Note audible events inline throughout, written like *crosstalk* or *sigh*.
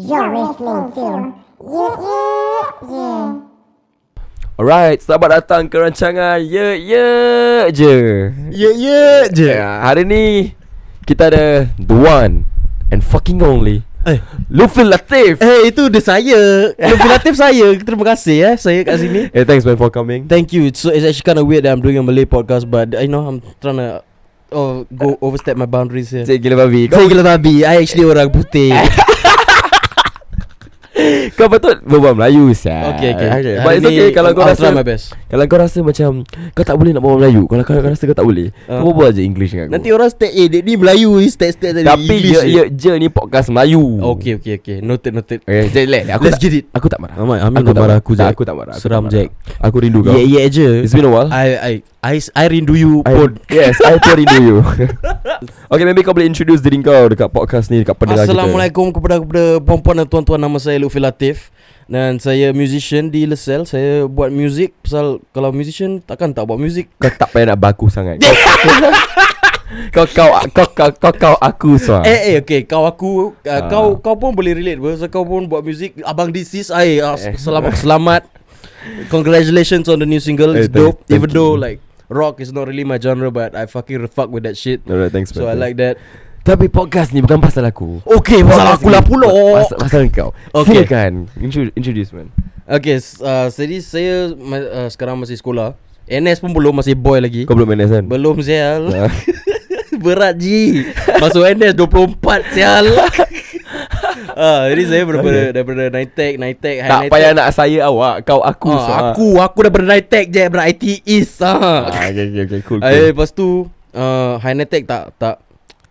You're listening to Yeah Yeah Yeah. Alright, selamat datang ke rancangan Ye Ye Je. Ya ya je. Ya, Hari ni Kita ada The one And fucking only Eh. Lufil Latif. Eh itu dia saya. Lebih Latif saya. Terima kasih eh Saya kat sini. Eh thanks man for coming. Thank you. So it's actually kind of weird That I'm doing a Malay podcast But I know I'm trying to Oh go overstep my boundaries here. Cik gila babi. Saya Kau, gila babi. I actually orang putih *laughs* *laughs* kau betul berbual Melayu sah. Okay okay, But Hari it's okay Kalau kau I'll rasa my best. Kalau kau rasa macam Kau tak boleh nak berbual Melayu Kalau kau rasa kau tak boleh Ah. Kau berbual je English dengan aku. Nanti orang stay Eh dia ni Melayu Stay stay tadi Tapi English je. je ni podcast Melayu. Okay okay okay Noted noted. Okay, Jack, let, aku Let's tak, get it. Aku tak marah. Amat, Amin Aku tak marah aku Tak, Jack aku tak marah, aku Seram marah. Jack. Aku rindu kau. Ya ya je. It's been a while. I I I I rindu you I, pun Yes I pun rindu you. *laughs* Okay maybe kau boleh introduce diri kau Dekat podcast ni Dekat pendengar kita. Assalamualaikum kepada kepada puan-puan dan tuan-tuan. Nama saya Lutfi Latif Dan saya musician di Lesel Saya buat music Pasal kalau musician Takkan tak buat music. Kau tak payah nak baku sangat. Kau *laughs* kau kau kau kau, kau aku soal Eh eh okay. Kau aku uh, Ah. Kau kau pun boleh relate. So, Kau pun buat music. Abang this is I uh, Eh. Selamat Selamat. Congratulations on the new single. Eh, It's thank- dope. Thank Even you. though like Rock is not really my genre But I fucking fuck with that shit. Alright thanks So I man. like that Tapi podcast ni bukan pasal aku Okay pasal Podcast aku lah pula Pasal, pasal kau Okay. Silakan Introduce, man Okay uh, Jadi saya ma- uh, Sekarang masih sekolah NS pun belum Masih boy lagi Kau belum main kan Belum sial. *laughs* Berat ji Masuk NS 24 sial *laughs* ah, Jadi saya daripada Okay. Daripada Nitec Nitec high Tak Nitec. payah nak saya awak Kau aku ah, soal. Aku Aku daripada Nitec je Daripada IT East ah. ah, Okay okay okay cool, Eh, cool. Lepas tu uh, High Nitec tak Tak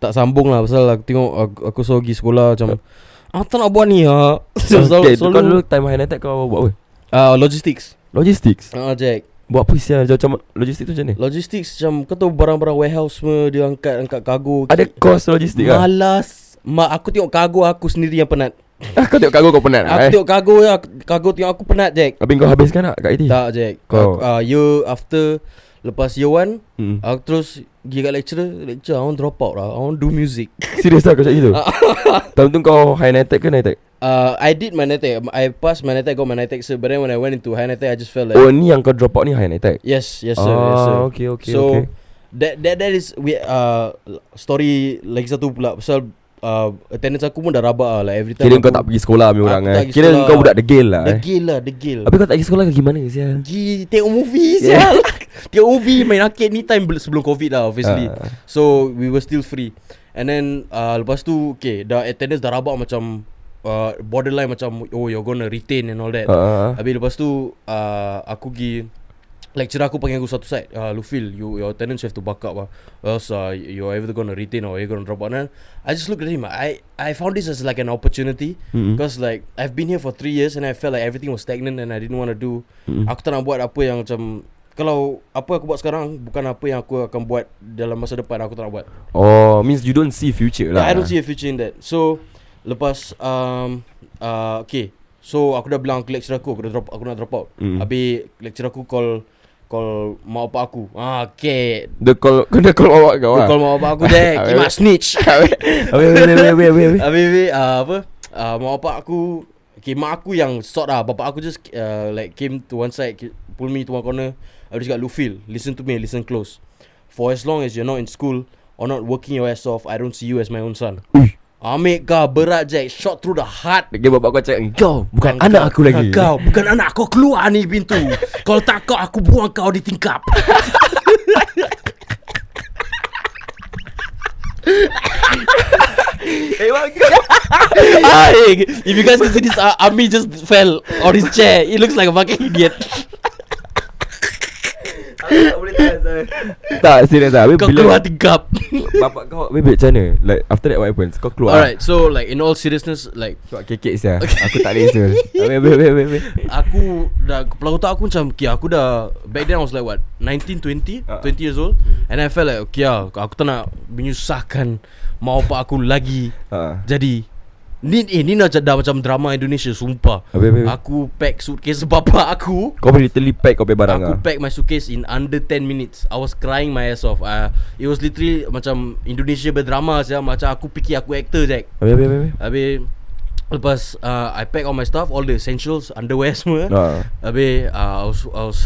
tak sambung lah Pasal aku tengok Aku, aku selalu pergi sekolah Macam Ah tak nak buat ni ah. *laughs* Okay kau dulu time high night kau buat apa? Uh, Logistics. Logistics? Ah, Jack. Buat apa sial Macam logistik tu macam ni? Logistics macam Kau tahu barang-barang warehouse semua Dia angkat Angkat kargo. Ada course logistik kan Malas. Ma, Aku tengok kargo aku sendiri yang penat. Kau tengok kargo kau penat? Aku eh? tengok kargo ya, Kargo tengok aku penat Jack. Habis kau habiskan tak kat IT Tak Jack. Kau- aku, uh, Year after Lepas year one hmm. Aku terus Pergi kat lecturer Lecturer I want drop out lah. I want do music. *laughs* Serius tak kau cakap gitu? *laughs* Time tu kau high night ke night uh, I did my NITEC I passed my NITEC I got my NITEC sir But then when I went into high NITEC I just felt like Oh ni yang kau drop out ni high night Yes yes sir, yes, sir. Ah okay okay So okay. that that that is we uh story lagi satu pula. Pasal uh, attendance aku pun dah rabak lah like every time Kira aku, kau tak pergi sekolah punya orang eh Kira sekolah. kau budak degil lah eh degil lah degil Habis kau tak pergi sekolah ke gimana sial Pergi tengok movie Yeah. sial *laughs* Tengok movie main arcade ni time bel- sebelum covid lah obviously Ah. So we were still free And then uh, lepas tu okay dah attendance dah rabak macam uh, borderline macam oh you're gonna retain and all that ah. Habis lepas tu uh, Aku pergi Lecturer aku panggil aku satu side. Uh, Lufil you, Your attendance you have to buck up uh, Else uh, You're either gonna retain Or you're gonna drop out. And I just looked at him I I found this as like an opportunity. Mm-mm. Because like I've been here for 3 years And I felt like everything was stagnant And I didn't want to do. Mm-mm. Aku tak nak buat apa yang macam Kalau Apa aku buat sekarang Bukan apa yang aku akan buat Dalam masa depan Aku tak nak buat. Oh means you don't see future lah. I don't see a future in that. So Lepas um, uh, Okay. So aku dah bilang ke lecturer aku Aku dah drop Aku nak drop out. Mm. Habis lecturer aku call Call mak bapak aku. Ah, Okay Dia call *laughs* Kau dah call awak kau lah call mak bapak aku Jack. *laughs* Kimak snitch. *laughs* Habis habis habis habis Habis habis. Uh, Apa? Uh, Mak bapak aku Okay mak aku yang sort lah. Bapak aku just uh, Like came to one side Pull me to one corner. Habis cakap Lufil Listen to me Listen close. For as long as you're not in school Or not working your ass off I don't see you as my own son. Ambil kau berat Jack. Shot through the heart. Lagi bapak kau cakap Kau bukan Kau- anak aku lagi. Kau bukan anak Kau keluar ni pintu. *laughs* Kalau tak kau Aku buang kau di tingkap. *laughs* Eh bang. Kau Hey, If you guys can see this uh, Ami just fell On his chair. It looks like a fucking idiot Tak serius lah. Kau bila keluar tingkap. Bapak kau Habis macam mana? Like after that what happens? Kau keluar Alright so like In all seriousness Like Sebab kekek sia. Aku tak boleh habis Aku dah Kepala otak aku macam Okay aku dah Back then I was like what? 19, 20 Ah. 20 years old? And I felt like Okay lah Aku tak nak Menyusahkan Mak bapak aku lagi ha. Jadi Ni eh, ni dah, dah macam drama Indonesia Sumpah. Habis habis Aku pack suitcase bapak aku. Kau literally pack kau barang Aku lah pack my suitcase in under 10 minutes. I was crying my ass off. Uh, It was literally macam Indonesia berdrama saja Macam aku fikir aku actor Jack. Habis habis habis Habis. Lepas uh, I pack all my stuff All the essentials Underwear semua. Ha. Habis uh, I was, I was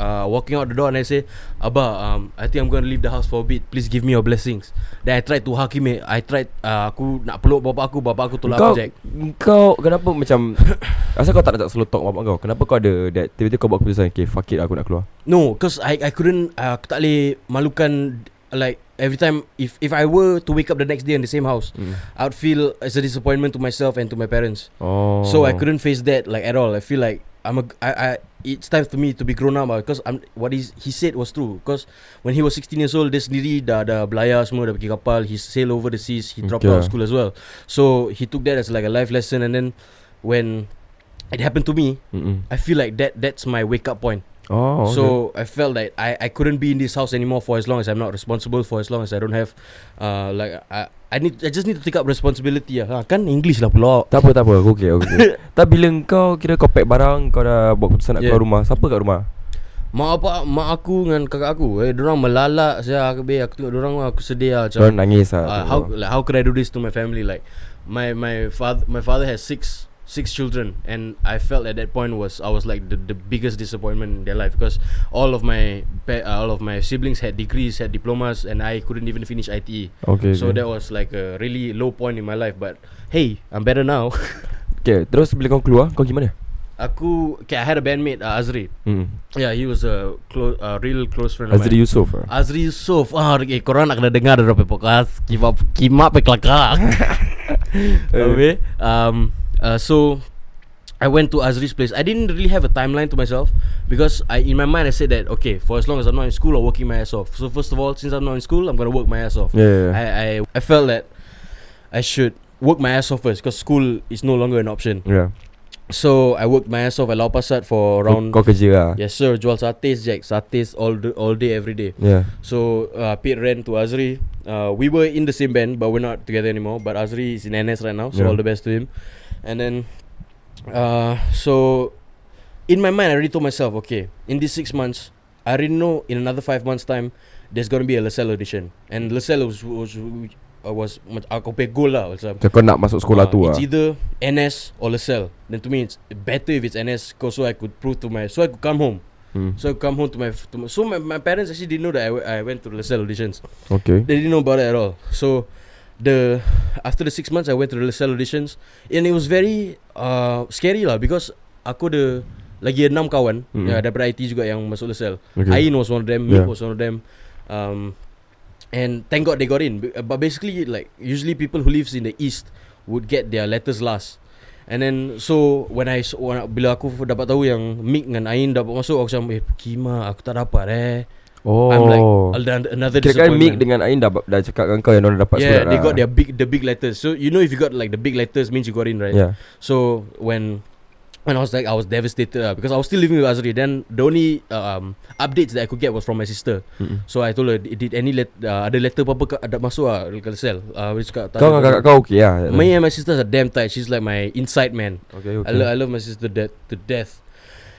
uh, walking out the door and I say Abah um, I think I'm going to leave the house for a bit. Please give me your blessings. Then I tried to hug him eh. I tried uh, Aku nak peluk bapak aku Bapak aku tolak Kau aku Jack. Kau Kenapa macam *coughs* Asal kau tak nak slow talk bapak kau? Kenapa kau ada that Tiba-tiba kau buat keputusan Okay fuck it aku nak keluar No Cause I I couldn't uh, Aku tak boleh Malukan Like Every time If if I were to wake up the next day In the same house Hmm. I would feel As a disappointment to myself And to my parents. Oh. So I couldn't face that Like at all. I feel like I'm a I, I it's time for me to be grown up lah because I'm what he he said was true because when he was 16 years old dia sendiri dah dah belayar semua dah pergi kapal he sailed over the seas he dropped Okay. out of school as well so he took that as like a life lesson and then when it happened to me Mm-mm. I feel like that that's my wake up point Oh okay. so I felt like I, I couldn't be in this house anymore for as long as I'm not responsible for as long as I don't have uh like I I need I just need to take up responsibility lah. Ha, kan English lah pula. Tak apa tak apa aku okay. *laughs* Tapi bila kau Kira kau pack barang Kau dah buat keputusan nak Yeah. keluar rumah Siapa kat rumah Mak apa mak aku dengan kakak aku eh orang melalak saya aku be aku tengok orang aku sedih lah Kau macam nangis lah uh, how like how could I do this to my family like my my father my father has six six children and I felt at that point was I was like the, the biggest disappointment in their life because all of my pa- uh, all of my siblings had degrees had diplomas and I couldn't even finish ITE Okay, so okay. that was like a really low point in my life but hey I'm better now. *laughs* Okay Terus bila kau keluar Kau gimana? Aku okay, I had a bandmate uh, Azri. Hmm. yeah he was a close uh, real close friend of Azri mine. Yusof ah. Azri Yusof. Ah, eh, korang nak kena dengar Dari podcast? Kimak Kimak pe kelakar. *laughs* *laughs* Habis um, uh, So I went to Azri's place I didn't really have a timeline to myself Because I in my mind I said that Okay for as long as I'm not in school I'm working my ass off So first of all Since I'm not in school I'm gonna work my ass off Yeah, yeah, yeah. I, I, I felt that I should work my ass off first Because school is no longer an option yeah. So I worked my ass off at Lau Pasat For around kau kerja lah Yes sir Jual satis Jack Satis all, the, all day every day yeah. So uh, paid rent to Azri. Uh, we were in the same band, but we're not together anymore. But Azri is in NS right now, so Yeah. all the best to him. And then, uh, so in my mind, I already told myself, okay, in these six months, I already know in another five months' time, there's gonna be a LaSalle audition, and LaSalle was was uh, was much- aku pay goal lah macam. Macam kau nak masuk sekolah Uh, tu lah It's either NS or LaSalle. Then to me, it's better if it's NS, 'cause so I could prove to my, so I could come home. hmm. So I come home to my, to my so my, my parents actually didn't know that I, w- I went to LaSalle auditions. Okay They didn't know about it at all. So the after the six months I went to the LaSalle auditions and it was very uh, scary lah because aku ada lagi enam kawan Mm. ya, daripada IT juga yang masuk LaSalle. Okay. Ain was one of them, Yeah. was one of them. Um, and thank God they got in. B- But basically like usually people who lives in the east would get their letters last. And then so when I when, bila aku dapat tahu yang Mick dengan Ain dapat masuk aku macam eh kima aku tak dapat eh. Oh I'm like an- another Kira kan Mick disappointment. dengan Ain dah, dah cakap dengan kau Yang orang dapat yeah, surat they lah. got their big the big letters. So you know if you got like the big letters means you got in, right? Yeah So when when I was like I was devastated uh, because I was still living with Azri. Then the only uh, um, updates that I could get was from my sister. Mm-mm. So I told her, did did any let, uh, ada letter apa-apa ke- ada masuk ah ke sel? Uh, dia cakap, tak Kau dengan kakak kau okay lah Me and my sisters are damn tight. She's like my inside man. Okay I, lo- I love my sister death to death.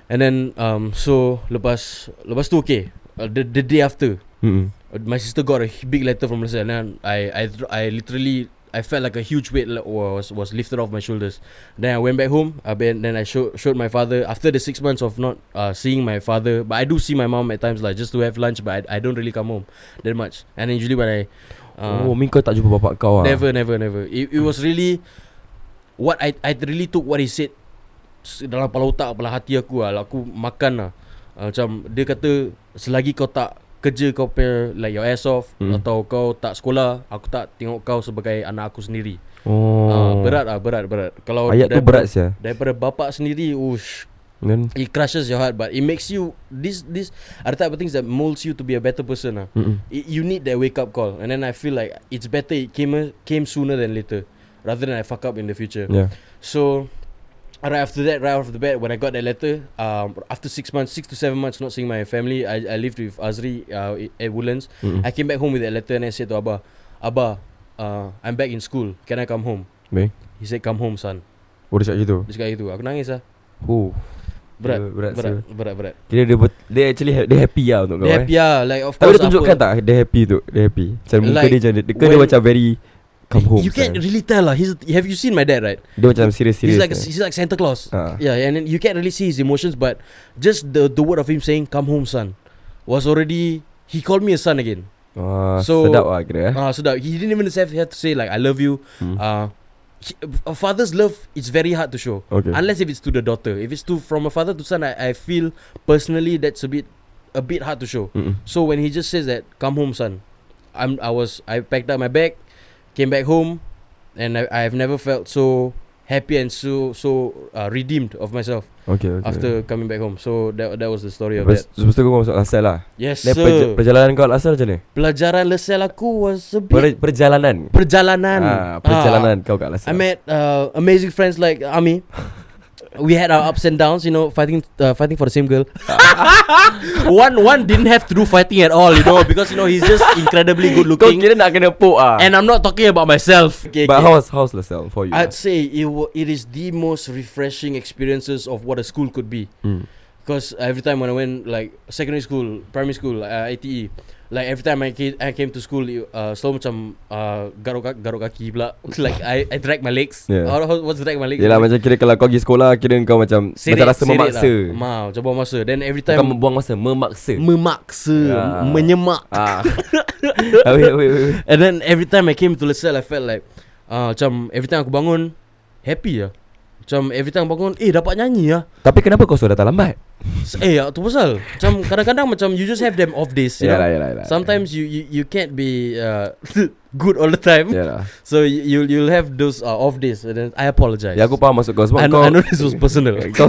And then um so lepas lepas tu okay. Uh, the the day after Mm-mm. uh, my sister got a big letter from Laselle, and then I I I literally I felt like a huge weight was was lifted off my shoulders. Then I went back home. I been, then I showed showed my father after the six months of not uh, seeing my father, but I do see my mom at times like just to have lunch, but I, I don't really come home that much. And then usually when I Uh, Oh, kau tak jumpa bapak kau ah. Never, never, never. It, it was really what I I really took what he said dalam kepala otak, kepala hati aku lah. Aku makan lah. Uh, macam dia kata selagi kau tak kerja kau punya like your ass off Hmm. atau kau tak sekolah, aku tak tengok kau sebagai anak aku sendiri. Oh. Uh, berat lah, berat, berat. Kalau Ayat tu berat sia. Daripada bapak sendiri, ush, Kan? it crushes your heart but it makes you this this are the type of things that molds you to be a better person lah. Mm-mm. I- you need that wake up call and then I feel like it's better it came came sooner than later rather than I fuck up in the future. Yeah. So right after that, right off the bat, when I got that letter, um, after six months, six to seven months not seeing my family, I, I lived with Azri uh, at Woodlands. Mm-mm. I came back home with that letter and I said to Abba, Abba, uh, I'm back in school. Can I come home? Baik. He said, come home, son. Oh dia cakap gitu. Dia cakap gitu. Aku nangis lah. Oh. Berat, berat, berat, berat, berat, berat. Kira dia bet- dia actually ha- dia happy lah untuk kau. Dia eh. happy lah, like of Tapi course. dia tunjukkan apa- tak dia happy tu, dia happy. Macam muka Like, dia macam dia, dia, macam very come home. You can't really tell lah. He's have you seen my dad right? Dia macam serius-serius. He's like a, he's like Santa Claus. Ah. Yeah, and then you can't really see his emotions, but just the the word of him saying "Come home, son," was already. He called me a son again. Wah, So- sedap lah kira eh. Ah, so that he didn't even have, have to say like "I love you." Hmm. Uh, he, a father's love is very hard to show, Okay. unless if it's to the daughter. If it's to from a father to son, I, I feel personally that's a bit a bit hard to show. Mm-mm. So when he just says that, "Come home, son," I'm I was I packed up my bag, came back home, and I I've never felt so happy and so so uh, redeemed of myself Okay, okay. after coming back home. So that that was the story of Lepas, that. lepas tu kau masuk asal lah. Yes, Dan sir. perj- perjalanan kau asal macam ni? Pelajaran lesel aku was a bit Per- perjalanan. perjalanan. Ah, perjalanan kau kat Ah, asal. I met uh, amazing friends like Ami. *laughs* we had our ups and downs, you know, fighting uh, fighting for the same girl. *laughs* one one didn't have to do fighting at all, you know, because you know he's just incredibly good Kau looking. kira nak kena poke ah. And I'm not talking about myself. Okay, But okay. how's how's LaSalle for you? I'd say it wa- it is the most refreshing experiences of what a school could be. Hmm. Because every time when I went like secondary school, primary school, uh, ITE, like every time I came, I came to school, uh, selalu macam uh, garuk garuk kaki pula. *laughs* like I I drag my legs. Yeah. How, how, what's drag my legs? Yelah macam kira kalau kau pergi sekolah Kira kau macam Seret- Macam rasa seret memaksa Lah. Ma, macam buang masa. Then every time Bukan membuang masa Memaksa memaksa, Ya. menyemak. ah. *laughs* ah, wait, wait, wait, wait. And then every time I came to Laselle I felt like uh, Macam every time aku bangun Happy lah Macam every time bangun Eh dapat nyanyi lah Tapi kenapa kau sudah datang lambat? Eh tu pasal Macam kadang-kadang macam You just have them off days you Yalah, know? yalah, yalah. Sometimes you, you you can't be uh, *laughs* Good all the time Yalah So you, you'll, you'll have those uh, off days And then I apologize Ya aku faham maksud kau Sebab I, know, kau I know this was personal *laughs* kau,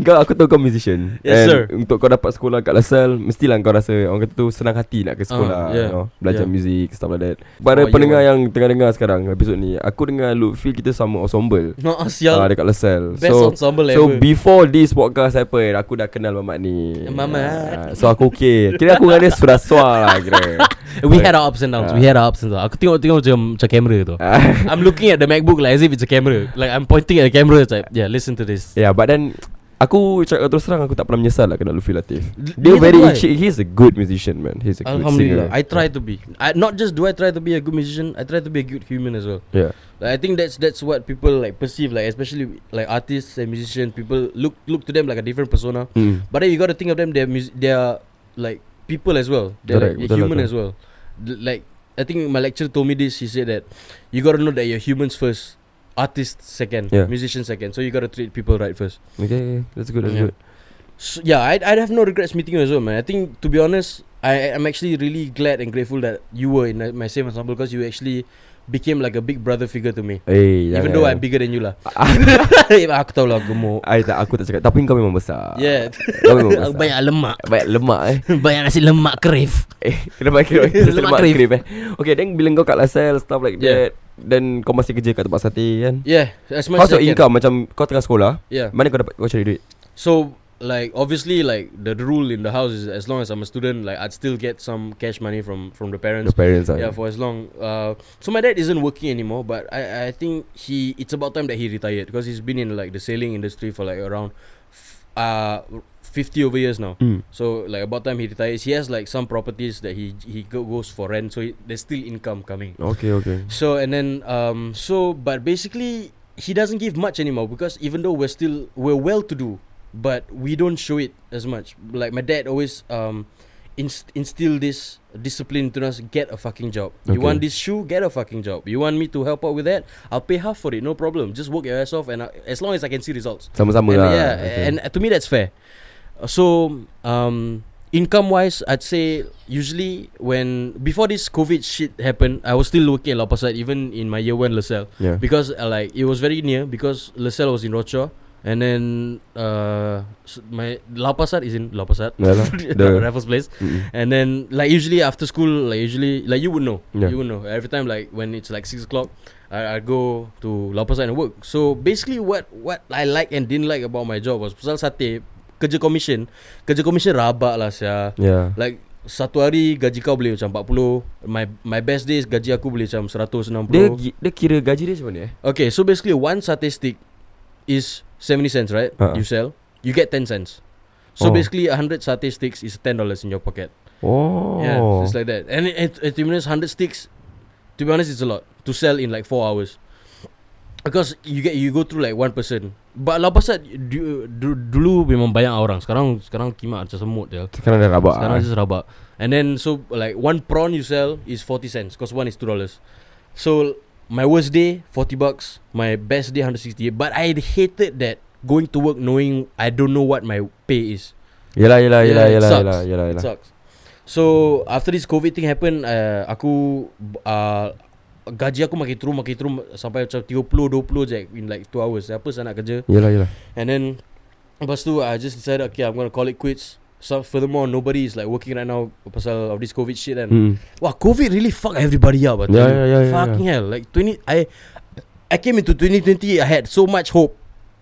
kau aku tahu kau musician Yes, And sir. Untuk kau dapat sekolah kat Lasal Mestilah kau rasa Orang kata tu senang hati nak ke sekolah Ah, yeah. you know, Belajar Yeah. muzik Stuff like that Para Oh, pendengar yeah. yang tengah dengar sekarang Episod ni Aku dengan Lutfi Kita sama ensemble No *laughs* ah, sial Dekat Lasal Best So ensemble So ever before this podcast happen Aku dah kenal Mamat ni Mamat. Ah, So aku okay Kira aku dengan dia sudah suar lah kira We had our ups and downs We had our ups and downs Aku tengok-tengok macam Macam kamera tu Ah. I'm looking at the MacBook like as if it's a camera. Like I'm pointing at the camera. It's like, yeah, listen to this. Yeah but then Aku cakap terus terang Aku tak pernah menyesal lah Kenal Luffy Latif Dia neither very do I. he- He's a good musician man He's a good Alhamdulillah. singer I try to be. I not just do I try to be a good musician. I try to be a good human as well. Yeah Like, I think that's that's what people like perceive. Like especially like artists and musicians. People look look to them like a different persona. hmm. But then you got to think of them. They're mus- they're like people as well. They're Correct, like lah human as well. Like I think my lecturer told me this. He said that you got to know that you're humans first, artists second, Yeah. musicians second. So you got to treat people right first. Okay That's good That's Yeah. good So, yeah, I'd, I'd have no regrets meeting you as well, man. I think, to be honest, I, I'm actually really glad and grateful that you were in uh, my same ensemble because you actually became like a big brother figure to me. Eh Even jangan. though I'm bigger than you lah. *laughs* *laughs* aku tahu lah gemuk. I tak, aku tak cakap Tapi kau memang besar Yeah. Kau memang *laughs* besar Banyak lemak. Banyak lemak eh Banyak nasi lemak kerif. Eh Lemak krip Lemak krip eh Okay then bila kau kat Laselle Stuff like Yeah. that Then kau masih kerja kat tempat sate kan Yeah, as much How's as your can. income Macam kau tengah sekolah Yeah. Mana kau dapat Kau cari duit So like obviously like the rule in the house is as long as I'm a student, like I'd still get some cash money from from the parents. The parents ah. Yeah, for as long. Uh, so my dad isn't working anymore, but I I think he it's about time that he retired because he's been in like the sailing industry for like around f- uh 50 over years now. Mm. So like about time he retires. He has like some properties that he he go, goes for rent, so he, there's still income coming. Okay okay So and then um so but basically he doesn't give much anymore because even though we're still we're well to do, but we don't show it as much. Like my dad always um inst- instill this discipline to us. Get a fucking job. You want this shoe? Get a fucking job. You want me to help out with that? I'll pay half for it. No problem. Just work your ass off, and I, as long as I can see results. Sama-sama and, lah. yeah, Okay. and to me that's fair. So, um, income wise, I'd say usually when before this COVID shit happened, I was still working at Lau Pasat, even in my year one LaSalle, Yeah. because uh, like it was very near because LaSalle was in Rochor. And then uh, my Lau Pasat is in Lau Pasat, Yeah. *laughs* The- Raffles Place. Mm-mm. And then like usually after school, like usually like you would know, Yeah. you would know every time like when it's like six o'clock, I I go to Lau Pasat and work. So basically, what what I like and didn't like about my job was pasal sate kerja commission, kerja commission rabak lah sia. Yeah. Like satu hari gaji kau boleh macam 40 My my best days gaji aku boleh macam 160 Dia dia kira gaji dia macam mana eh? Okay so basically One satay stick Is 70 cents right Uh-uh. You sell You get 10 cents So Oh. basically 100 satay sticks Is $10 in your pocket Oh. Yeah, so it's like that. And it, it, to be honest, hundred sticks. To be honest, it's a lot to sell in like four hours. Because you get you go through like one person. But lah pasal du, du, dulu memang banyak orang. Sekarang sekarang kimak macam semut je. Sekarang dah rabak. Sekarang ah. just rabak. And then so like one prawn you sell is 40 cents because one is two dollars. So my worst day 40 bucks. My best day 168. But I hated that going to work knowing I don't know what my pay is. Yelah yelah yelah Yeah, yelah yelah yelah yelah. sucks. So after this COVID thing happen, uh, aku uh, gaji aku makin turun makin turun sampai macam 30 20 je in like 2 hours. Apa saya nak kerja? Yelah yelah. And then lepas tu I just decided okay I'm gonna call it quits. So furthermore nobody is like working right now pasal of this COVID shit and Hmm. Wah, COVID really fuck everybody up. Yeah, yeah, yeah, yeah, Fucking hell. Like 20 I I came into 2020 I had so much hope.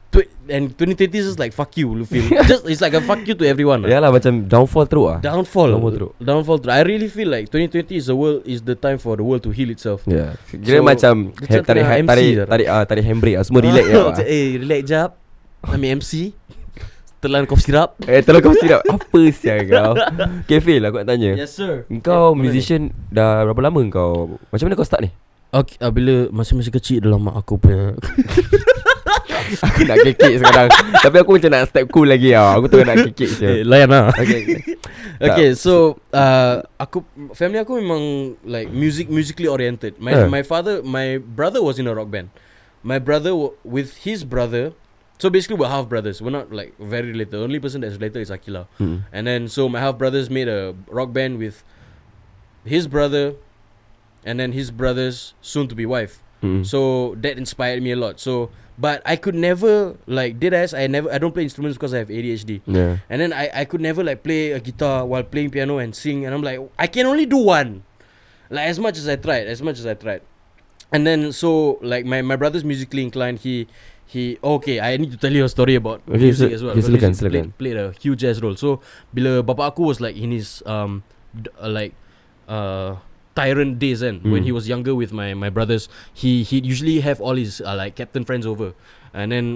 Tw- and 2020 is just like fuck you, Luffy. *laughs* just it's like a fuck you to everyone. lah. Yalah macam downfall teruk ah. Downfall. Downfall teruk. Downfall teruk. I really feel like 2020 is the world is the time for the world to heal itself. Yeah. Kira So, macam he- macam tarik ha- MC tarik dah. tarik ah tarik handbrake ah semua relax *laughs* je. ah. eh, relax jap. Ambil MC. Telan cough syrup. Eh tolong kau silap Apa sial kau Okay Phil aku nak tanya Yes sir. Kau musician Dah berapa lama kau Macam mana kau start ni Okay, uh, bila masih-masih kecil dalam mak aku punya *laughs* Aku nak kekek sekarang Tapi aku macam nak step cool lagi tau Aku tengah nak kekek je eh, layan lah. Okay, *laughs* okay. Okay, so uh, aku family aku memang like music musically oriented. My Eh. my father, my brother was in a rock band. My brother with his brother. So basically we're half brothers. We're not like very related. The only person that's related is Akila. Hmm. And then so my half brothers made a rock band with his brother and then his brother's soon to be wife. Hmm. So that inspired me a lot. So but I could never like did as I never I don't play instruments because I have ADHD. Yeah And then I I could never like play a guitar while playing piano and sing and I'm like I can only do one. Like as much as I tried, as much as I tried. And then so like my my brother's musically inclined, he he okay, I need to tell you a story about Okay, music sil- as well. okay, silakan, silakan. Played, played a huge ass role. So bila bapa aku was like in his um d- uh, like uh tyrant days and when Mm. he was younger with my my brothers, he he usually have all his uh, like captain friends over. And then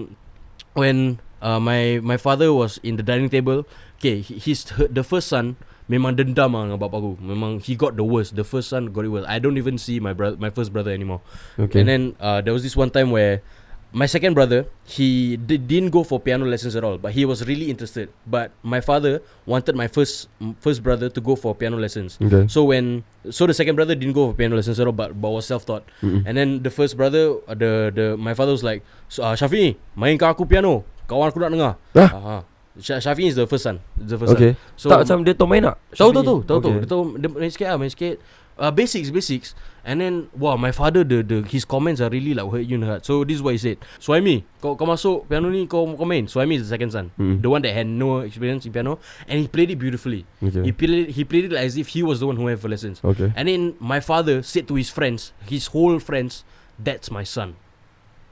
when uh, my my father was in the dining table, okay, he's the first son memang dendam lah dengan bapa aku. Memang he got the worst. The first son got it worst. I don't even see my brother, my first brother anymore. Okay And then uh, there was this one time where my second brother he di- didn't go for piano lessons at all, but he was really interested. But my father wanted my first m- first brother to go for piano lessons. Okay So when so the second brother didn't go for piano lessons at all, but, but was self taught. Mm-mm. And then the first brother, uh, the the my father was like, so, uh, Shafi, mainkan aku piano. Kawan aku nak dengar. Hah? Uh-huh. Sha- Shafi is the first son. The first Okay son. So Tak macam dia tahu main tak Tahu tahu tahu tahu tahu. Okay. Dia tahu dia main sikit lah, main sikit. Uh, basics basics and then wow my father the the his comments are really like hurt you in the heart. So this is what he said. Suhaimi kau kau masuk piano ni kau kau main Suhaimi is the second son. Mm. the one that had no experience in piano. And he played it beautifully. He played it, he played it like as if he was the one who had for lessons Okay. And then my father said to his friends his whole friends that's my son.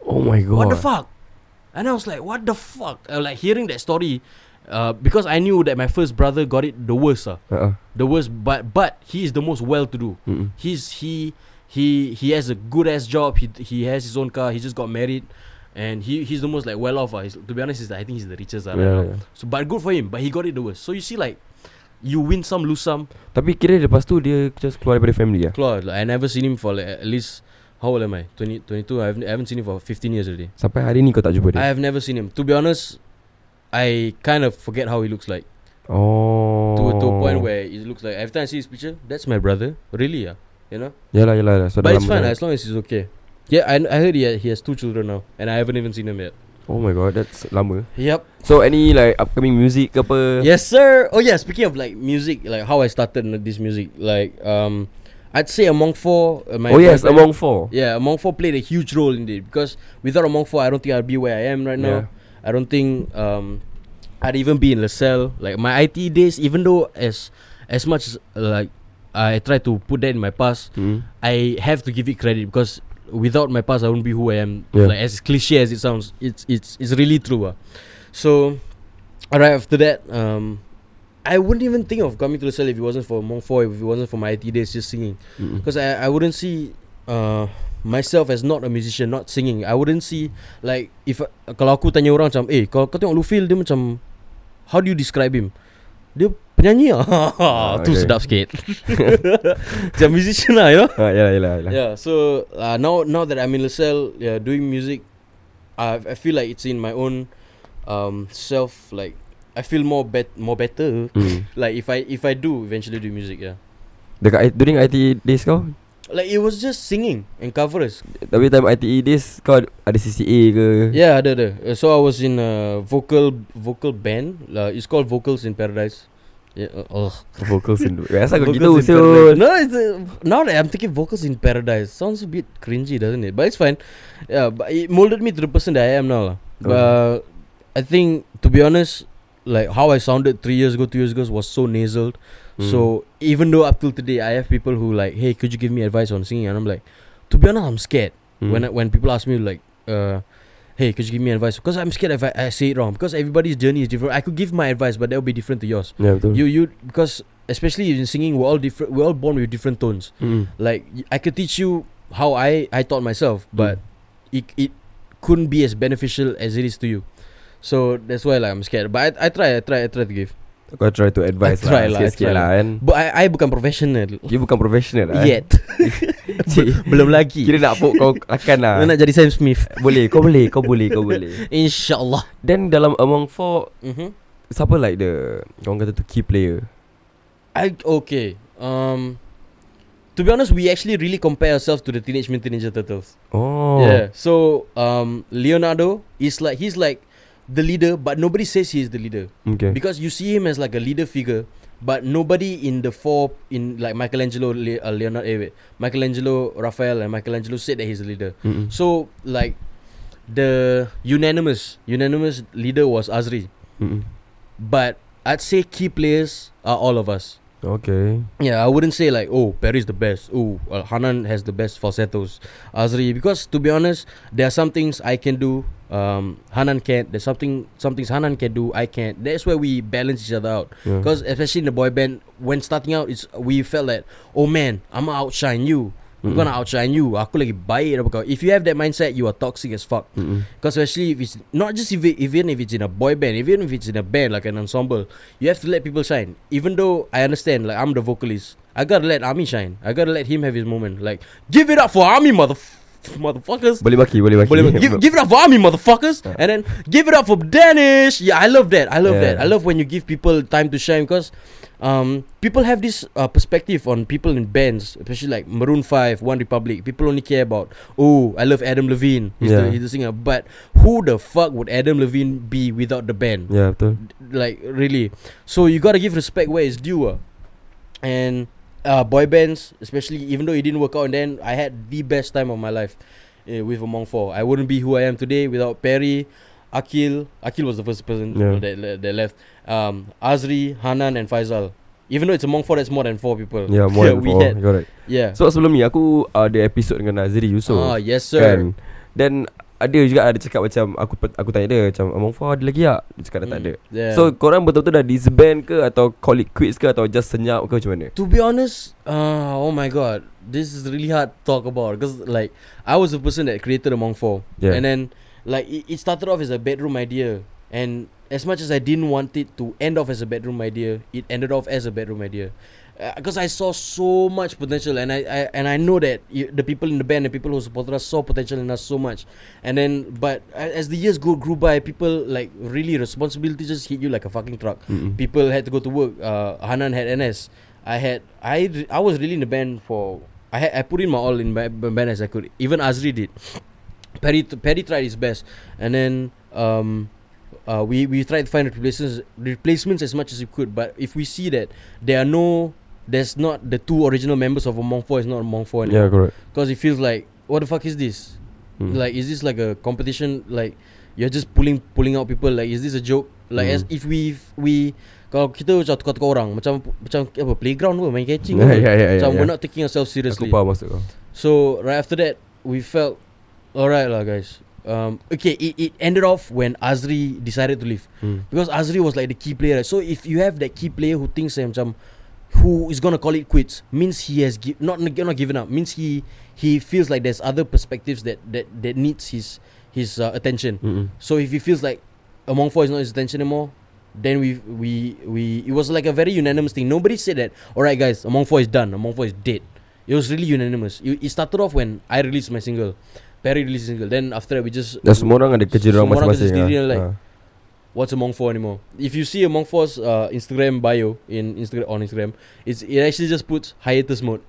Oh my god what the fuck? And I was like, what the fuck? Uh, like hearing that story, uh, because I knew that my first brother got it the worst, uh, uh-uh. the worst. But but he is the most well-to-do. Mm-mm. He's he he he has a good ass job. He he has his own car. He just got married, and he he's the most like well off. Uh. He's, to be honest, he's, I think he's the richest. Uh, right Yeah, now. yeah. So but good for him. But he got it the worst. So you see like. You win some, lose some. Tapi kira lepas tu Dia just keluar daripada family lah Claude, like, I never seen him for like at least how old am I? 20, 22. I haven't, I haven't seen him for 15 years already. Sampai hari ni kau tak jumpa I dia have never seen him. To be honest, I kind of forget how he looks like. Oh to to a point Oh. where it looks like every time I see his picture, that's my brother. Really, yeah. You know. Yalah yalah yalah. So but it's fine as long as he's okay. Yeah, I I heard he ha- he has two children now, and I haven't even seen them yet. Oh my god, that's lama. Yep. So any like upcoming music ke apa? Yes, sir. Oh yeah. Speaking of like music, like how I started this music, like um, I'd say Among Four. Uh, my oh yes, Among Four. Yeah, Among Four played a huge role in it because without Among Four, I don't think I'd be where I am right now. I don't think um, I'd even be in LaSalle. Like my IT days, even though as as much as like I try to put that in my past, Hmm. I have to give it credit because without my past, I wouldn't be who I am. Yeah. Like as cliche as it sounds, it's it's it's really true. ah. So, right after that, um, I wouldn't even think of coming to the cell if it wasn't for Four, if it wasn't for my IT days just singing. Because I, I wouldn't see uh, myself as not a musician, not singing. I wouldn't see like if kalau aku tanya orang macam, eh kalau kau tengok Lufil dia macam, how do you describe him? Dia penyanyi *laughs* ah, tu okay. sedap sikit. *laughs* Macam musician lah, you know. Ah, yalah yalah yalah. Yeah, so uh, now now that I'm in LaSalle, yeah, doing music, I I feel like it's in my own um self. Like I feel more bet more better. Hmm. *laughs* Like if I if I do eventually do music, yeah. Dekat during IT days kau? Like it was just singing and covers. Tapi time ITE days kau ada CCA ke? Yeah, ada ada. Uh, so I was in a vocal vocal band. Uh, it's called Vocals in Paradise. Yeah. Uh, ugh. Vocals in *laughs* Biasa kau gitu. No, it's uh, now that I'm thinking vocals in paradise sounds a bit cringy, doesn't it? But it's fine. Yeah, but it molded me to the person that I am now. lah. Okay. But I think to be honest, like how I sounded three years ago, two years ago was so nasal. Hmm. So even though up till today I have people who like, hey, could you give me advice on singing? And I'm like, to be honest, I'm scared Hmm. when I, when people ask me like, uh, hey, could you give me advice? Because I'm scared if I, I say it wrong. Because everybody's journey is different. I could give my advice, but that will be different to yours. Betul You you because especially in singing, we're all different. We're all born with different tones. Hmm. Like I could teach you how I I taught myself, but it it couldn't be as beneficial as it is to you. So that's why like I'm scared. But I I try I try I try to give. Kau try to advise I try lah lah, Sikit-sikit try lah kan But I I bukan professional You bukan professional lah yet. *laughs* *laughs* Cik, Belum lagi. Kira nak pok kau akan lah nak jadi Sam Smith. Boleh kau boleh Kau boleh Kau boleh *laughs* InsyaAllah. Then dalam Among Four Mm-hmm. Siapa like the Kau kata tu key player I okay. Um, to be honest, we actually really compare ourselves to the Teenage Mutant Ninja Turtles. Oh Yeah. So um, Leonardo is like he's like the leader, but nobody says he is the leader Okay because you see him as like a leader figure, but nobody in the four in like Michelangelo, Le- uh, Leonardo, eh, Michelangelo, Raphael, and Michelangelo said that he's the leader. Mm-mm. So like the unanimous unanimous leader was Azri, Mm-mm. but I'd say key players are all of us. Okay Yeah, I wouldn't say like, oh, Perry's the best. Oh, uh, Hanan has the best falsettos. Azri, because to be honest, there are some things I can do. Um, Hanan can't. There's something, some things Hanan can do. I can't. That's where we balance each other out. yeah. Because especially in the boy band, when starting out, it's we felt like, oh man, I'm gonna outshine you. I'm Mm-mm. gonna outshine you. Aku lagi baik daripada kau. If you have that mindset, you are toxic as fuck. Because especially if it's not just if it, even if it's in a boy band, even if it's in a band like an ensemble, you have to let people shine. Even though I understand, like I'm the vocalist, I gotta let Ami shine. I gotta let him have his moment. Like give it up for Ami, mother motherfuckers. Boleh baki Boleh baki Boleh- give, give it up for Ami, motherfuckers, ah. and then give it up for Danish. Yeah, I love that. I love Yeah. that. I love when you give people time to shine because um, people have this uh, perspective on people in bands, especially like Maroon Five, One Republic. People only care about oh, I love Adam Levine. He's, Yeah. the, he's the singer. But who the fuck would Adam Levine be without the band? Yeah, betul Like really. So you gotta give respect where it's due. ah. And uh, boy bands, especially even though it didn't work out, and then I had the best time of my life uh, with Among Four. I wouldn't be who I am today without Perry, Akil. Akil was the first person Yeah. that, that, left. Um, Azri, Hanan, and Faisal. Even though it's Among Four, that's more than four people. Ya more *laughs* than we four had. Correct Yeah. So sebelum ni Aku ada episod dengan Nazri Yusof ah, yes sir. kan Then ada juga ada cakap macam Aku aku tanya dia Macam Among Four ada lagi tak Dia cakap dah tak Mm, ada yeah. So korang betul-betul dah disband ke Atau call it quits ke Atau just senyap ke macam mana To be honest, uh, oh my god, this is really hard to talk about because like I was the person that created Among Four, Yeah. and then like it, it started off as a bedroom idea, and as much as I didn't want it to end off as a bedroom idea, it ended off as a bedroom idea. because I saw so much potential, and I, I and I know that y- the people in the band, the people who supported us, saw potential in us so much. And then, but as the years go grew by, people like really responsibility just hit you like a fucking truck. Mm-mm. People had to go to work. Uh, Hanan had NS. I had I I was really in the band for. I had I put in my all in my band as I could. Even Azri did. Perry Perry tried his best, and then um, uh, we we tried to find replacements replacements as much as we could. But if we see that there are no, there's not the two original members of Among Four is not Among Four Yeah, correct. Because it feels like what the fuck is this? Mm. Like is this like a competition? Like you're just pulling pulling out people? Like is this a joke? Like Mm. as if we we kalau kita macam tukar-tukar orang macam macam apa playground apa main catching *laughs* Yeah, yeah, yeah, macam yeah, we're yeah. not taking ourselves Aku seriously. faham maksud kau. So right after that, we felt alright lah, guys. Um, okay, it, it ended off when Azri decided to leave Hmm. because Azri was like the key player. So if you have that key player who thinks that macam who is gonna call it quits means he has not not given up means he he feels like there's other perspectives that that that needs his his uh, attention. Mm-mm. So if he feels like Among Four is not his attention anymore, then we we we it was like a very unanimous thing. Nobody said that. All right, guys, Among Four is done. Among Four is dead. It was really unanimous. It, it started off when I released my single, Perry released his single. Then after that, we just Dah semua orang ada kerja orang Semua orang kerja masing-masing. sendiri, ah. like- Ah. what's Among Four anymore. If you see Among Four's uh, Instagram bio in Instagram on Instagram, it's it actually just puts hiatus mode.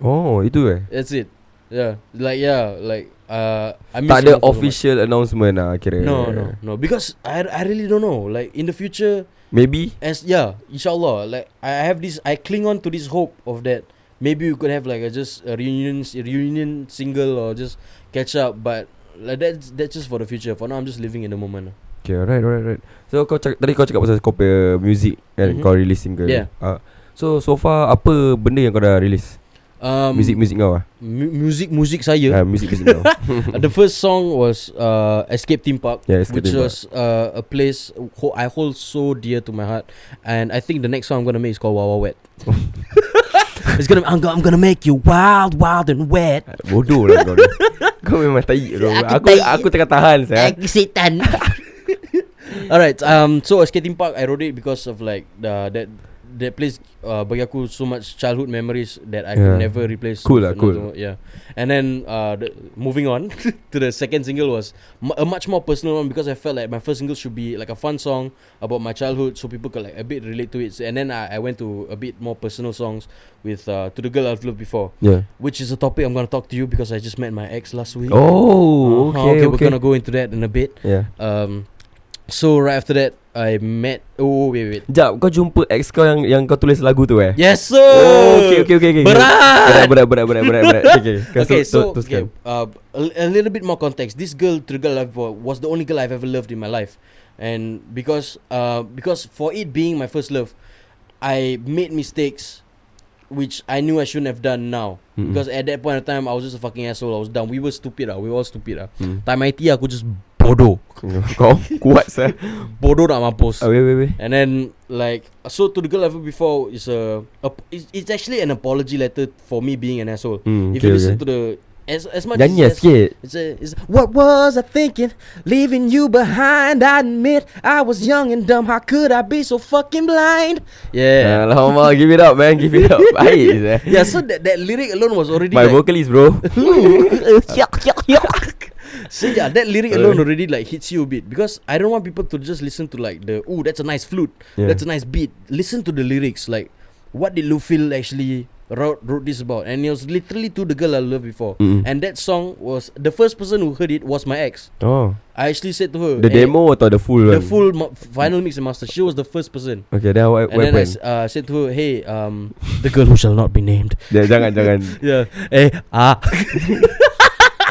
Oh, itu eh. That's it. Yeah, like yeah, like uh, I miss Tak ada Four so official announcement lah kira. No, no, no. Because I I really don't know. Like in the future, Maybe. as yeah, inshallah. Like I have this, I cling on to this hope of that. Maybe we could have like a just a reunion, a reunion single or just catch up. But like that's that's just for the future. For now, I'm just living in the moment. Okay, alright, alright, alright. So kau cak, tadi kau cakap pasal kau punya music kan, Mhm. kau release single. Yeah. Ah, so so far apa benda yang kau dah release? Um, music music kau ah. mu- music, music saya. Ah, music music kau. Uh, *laughs* the first song was uh, Escape Theme Park, Yeah, Escape which Theme Park. was uh, a place ho- I hold so dear to my heart, and I think the next song I'm gonna make is called Wawa Wet. *laughs* it's gonna I'm, go- I'm gonna make you wild, wild and wet. *laughs* Bodoh lah kau. *laughs* Kau memang tai. Aku Aku aku tengah tahan saya. setan. *laughs* Alright, um, so Theme Park I wrote it because of like the that that place uh, bagi aku so much childhood memories that I Yeah. could never replace. Cool lah, cool. Yeah, and then uh, the, moving on *laughs* to the second single was mu- a much more personal one because I felt like my first single should be like a fun song about my childhood, so people could like a bit relate to it. So, and then I, I went to a bit more personal songs with uh, to the girl I've loved before, Yeah. which is a topic I'm gonna talk to you because I just met my ex last week. Oh, Uh-huh, okay, We're gonna go into that in a bit. Yeah. Um, so right after that, I met. Oh wait, wait. Jap, kau jumpa ex kau yang yang kau tulis lagu tu eh? Yes sir. Oh, okay, okay, okay, okay. Berat. Berat, berat, berat, berat, berat. Okay, okay. *laughs* Okay, so, teruskan. okay, uh, a, a little bit more context. This girl, I've uh, was the only girl I've ever loved in my life, and because uh because for it being my first love, I made mistakes, which I knew I shouldn't have done now. Mm-mm. Because at that point in time, I was just a fucking asshole. I was dumb. We were stupid. Ah, we were all stupid. Ah, Hmm. time IT aku just bodoh, *laughs* Kau kuat sah. bodoh nak mampus. Ah, wait, wait, wait. And then like so to the girl ever before is a, a it's, it's actually an apology letter for me being an asshole. Hmm, if okay, you listen okay. to the as as much Nyanyi as sikit. it's a, it's what was I thinking leaving you behind I admit I was young and dumb how could I be so fucking blind yeah Alamak, give it up man, give it up. *laughs* Baik yeah so that, that lyric alone was already My like, vocalist bro. *laughs* so yeah that lyric alone already like hits you a bit. Because I don't want people to just listen to like the oh that's a nice flute. Yeah. that's a nice beat. Listen to the lyrics like what did Lufil actually wrote, wrote this about? And it was literally to the girl I loved before. Mm. and that song was the first person who heard it was my ex. Oh, I actually said to her the "Eh, demo atau the full the one? full ma- final mix and master. She was the first person. Okay, then what, and what then I uh, said to her hey um the girl who shall not be named. *laughs* Dia, jangan, *laughs* jangan. yeah. Eh ah *laughs*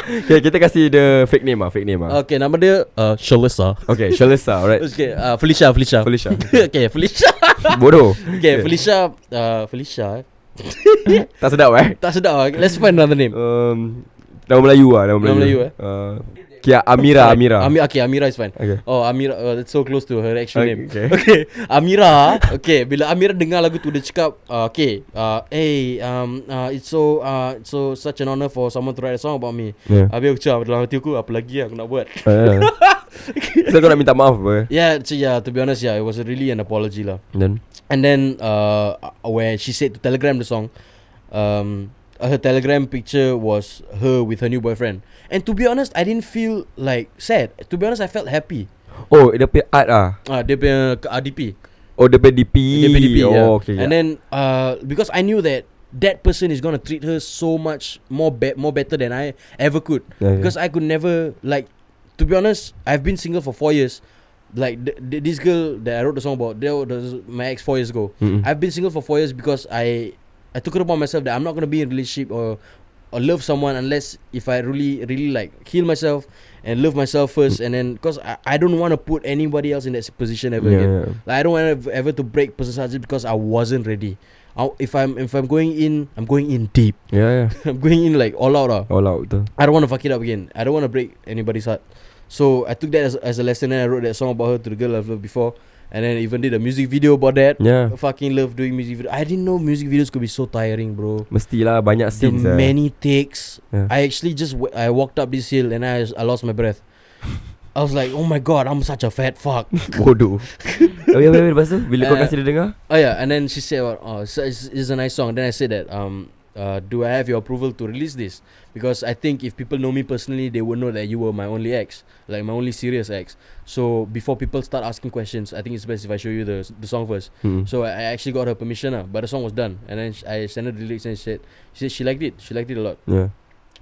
Okay, kita kasih the fake name ah, fake name ah. okay nama dia uh, Shalissa Okay, Shalissa, alright. okay uh, Felicia Felicia Felicia. *laughs* okay Felicia Bodoh. Okay, Felicia uh, Felicia eh. Tak sedap eh? Tak sedap lah Let's find another name Um, nama Melayu ah, nama Nama Melayu. Melayu, eh? Uh, Kia Amira, Fine. Amira. Ami- Okay Amira is fine Okay. Oh Amira uh, That's so close to her actual Okay, name okay. okay Amira Okay Bila Amira dengar lagu tu Dia cakap uh, Okay uh, Hey um, uh, It's so uh, it's so such an honor For someone to write a song about me Yeah. Habis aku cakap Dalam hati aku Apa lagi aku nak buat Uh, *laughs* So kau nak minta maaf apa Yeah, so yeah. To be honest, yeah, it was really an apology lah. Then And then uh, where she said to Telegram the song, um, her Telegram picture was her with her new boyfriend. And to be honest, I didn't feel like sad. To be honest, I felt happy. Oh dia punya art ah Ah, dia punya RDP. Oh dia punya DP Dia punya DP, Oh yeah. okay And then uh, because I knew that that person is gonna treat her so much more be- more better than I ever could. Yeah, yeah. Because I could never like. To be honest, I've been single for four years. Like th- th- this girl that I wrote the song about, that was my ex four years ago. Mm-mm. I've been single for four years because I I took it upon myself that I'm not gonna be in a relationship or or love someone unless if I really really like heal myself and love myself first and then because I, I don't want to put anybody else in that position ever Yeah, again. yeah. Like I don't want ever, ever to break person's heart just because I wasn't ready. I, if I'm if I'm going in, I'm going in deep. Yeah yeah *laughs* I'm going in like all out. ah. All out tu I don't want to fuck it up again. I don't want to break anybody's heart. So I took that as, as a lesson and I wrote that song about her to the girl I've loved before. And then even did a music video about that. Yeah I fucking love doing music video. I didn't know music videos could be so tiring, bro. Mestilah banyak The scenes eh. many takes. Yeah. I actually just w- I walked up this hill and I I lost my breath. I was like, oh my god, I'm such a fat fuck. *laughs* Bodoh Oh ya ya lepas tu Bila kau Uh, kasih dia dengar Oh yeah, and then she said, "Oh, it's, it's a nice song." Then I said that, um, uh, "Do I have your approval to release this?" Because I think if people know me personally, they would know that you were my only ex, like my only serious ex. So before people start asking questions, I think it's best if I show you the the song first. hmm. So I, I actually got her permission, uh, but the song was done, and then I sent her the lyrics and she said, she said she liked it, she liked it a lot. Yeah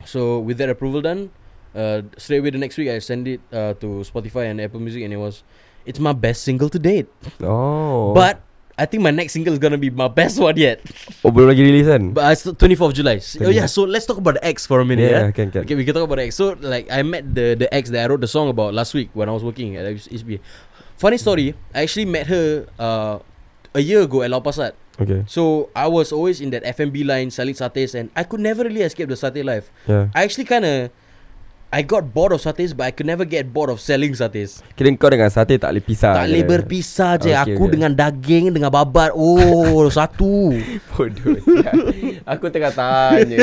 So with that approval done, uh, straight away the next week I sent it uh, to Spotify and Apple Music, and it was, it's my best single to date. Oh But I think my next single is gonna be my best one yet. Oh belum lagi release kan But I still 24th of July. S- Oh yeah, so let's talk about the X for a minute. Yeah Yeah. can can Okay, we can talk about the X. So like I met the the ex that I wrote the song about last week when I was working at HB. Funny story, I actually met her uh, a year ago at Pa Okay So I was always in that F&B line selling satays and I could never really escape the satay life. Yeah I actually kind of I got bored of satays but I could never get bored of selling satays. Kira kau dengan sate tak boleh pisah tak boleh berpisah je. Okay, Aku okay. dengan daging Dengan babat. Oh *laughs* satu. Bodoh. Aku tengah tanya.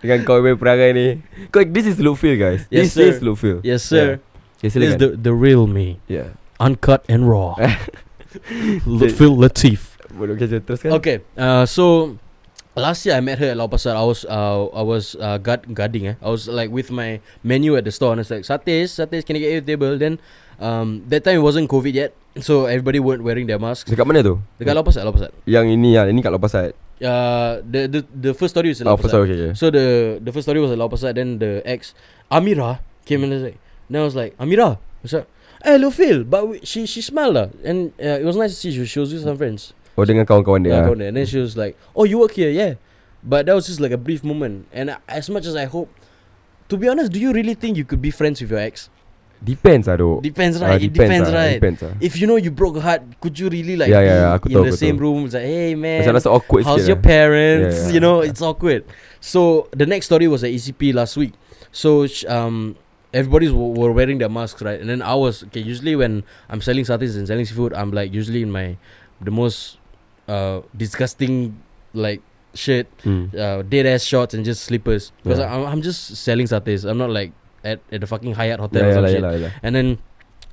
Dengan kau punya perangai ni. Kau This is Lufil guys. Yes, This is sir. Lufil Yes sir. Yeah. Okay This is the, the real me. Yeah. Uncut and raw. *laughs* Phil Latif. Bodoh okay teruskan. Okay uh, So Last year I met her at Lau Pa Sat I was uh, I was uh, guard, guarding eh. I was like with my menu at the store. And I was like Satays Satays can I get you a table? Then um, That time it wasn't COVID yet. So everybody weren't wearing their masks. Dekat mana tu? Dekat Lau Pa Sat Lau Pa Sat Yang ini lah Ini kat Lepas Sat uh, the, the the first story was at Oh Lau Pa pasal Sat okay, okay. So the the first story was at Lau Pa Sat Then the ex Amira came and was like Then I was like Amira What's up? Eh hello Phil But we, she she smiled lah. And uh, it was nice to see she, she was with some friends Oh dengan kawan-kawan dia yeah. lah. And then she was like Oh you work here Yeah But that was just like a brief moment And uh, as much as I hope To be honest Do you really think you could be friends with your ex? Depends lah dok Depends Ah, right It depends lah, right Depends lah If you know you broke a heart Could you really like Yeah, be yeah, yeah, aku In tahu, the aku same tahu. room It's like hey man Macam rasa awkward How's your lah. parents? Yeah, yeah. You know, it's awkward. So the next story was at ECP last week. So um, everybody's w- were wearing their masks, right? And then I was okay. Usually when I'm selling satays and selling seafood, I'm like usually in my the most uh disgusting like shirt, hmm. uh, dead ass shorts and just slippers because Yeah. I'm, I'm just selling satays. I'm not like at, at the fucking Hyatt hotel Yeah, or some shit. yalah, yalah. And then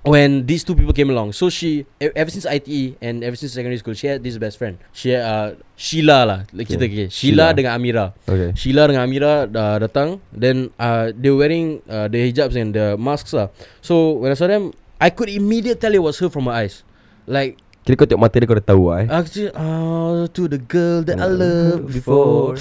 when these two people came along, so she ever since ITE and ever since secondary school, she had this best friend. She had, uh, Sheila lah, like kita Okay. Sheila, Sheila. dengan Amira. Okay Sheila dengan Amira dah datang. Then uh, they were wearing uh, the hijabs and the masks lah. So when I saw them, I could immediately tell it was her from her eyes. Like Kira kau tengok mata dia kau dah tahu lah eh actually, uh, to the girl that I loved before.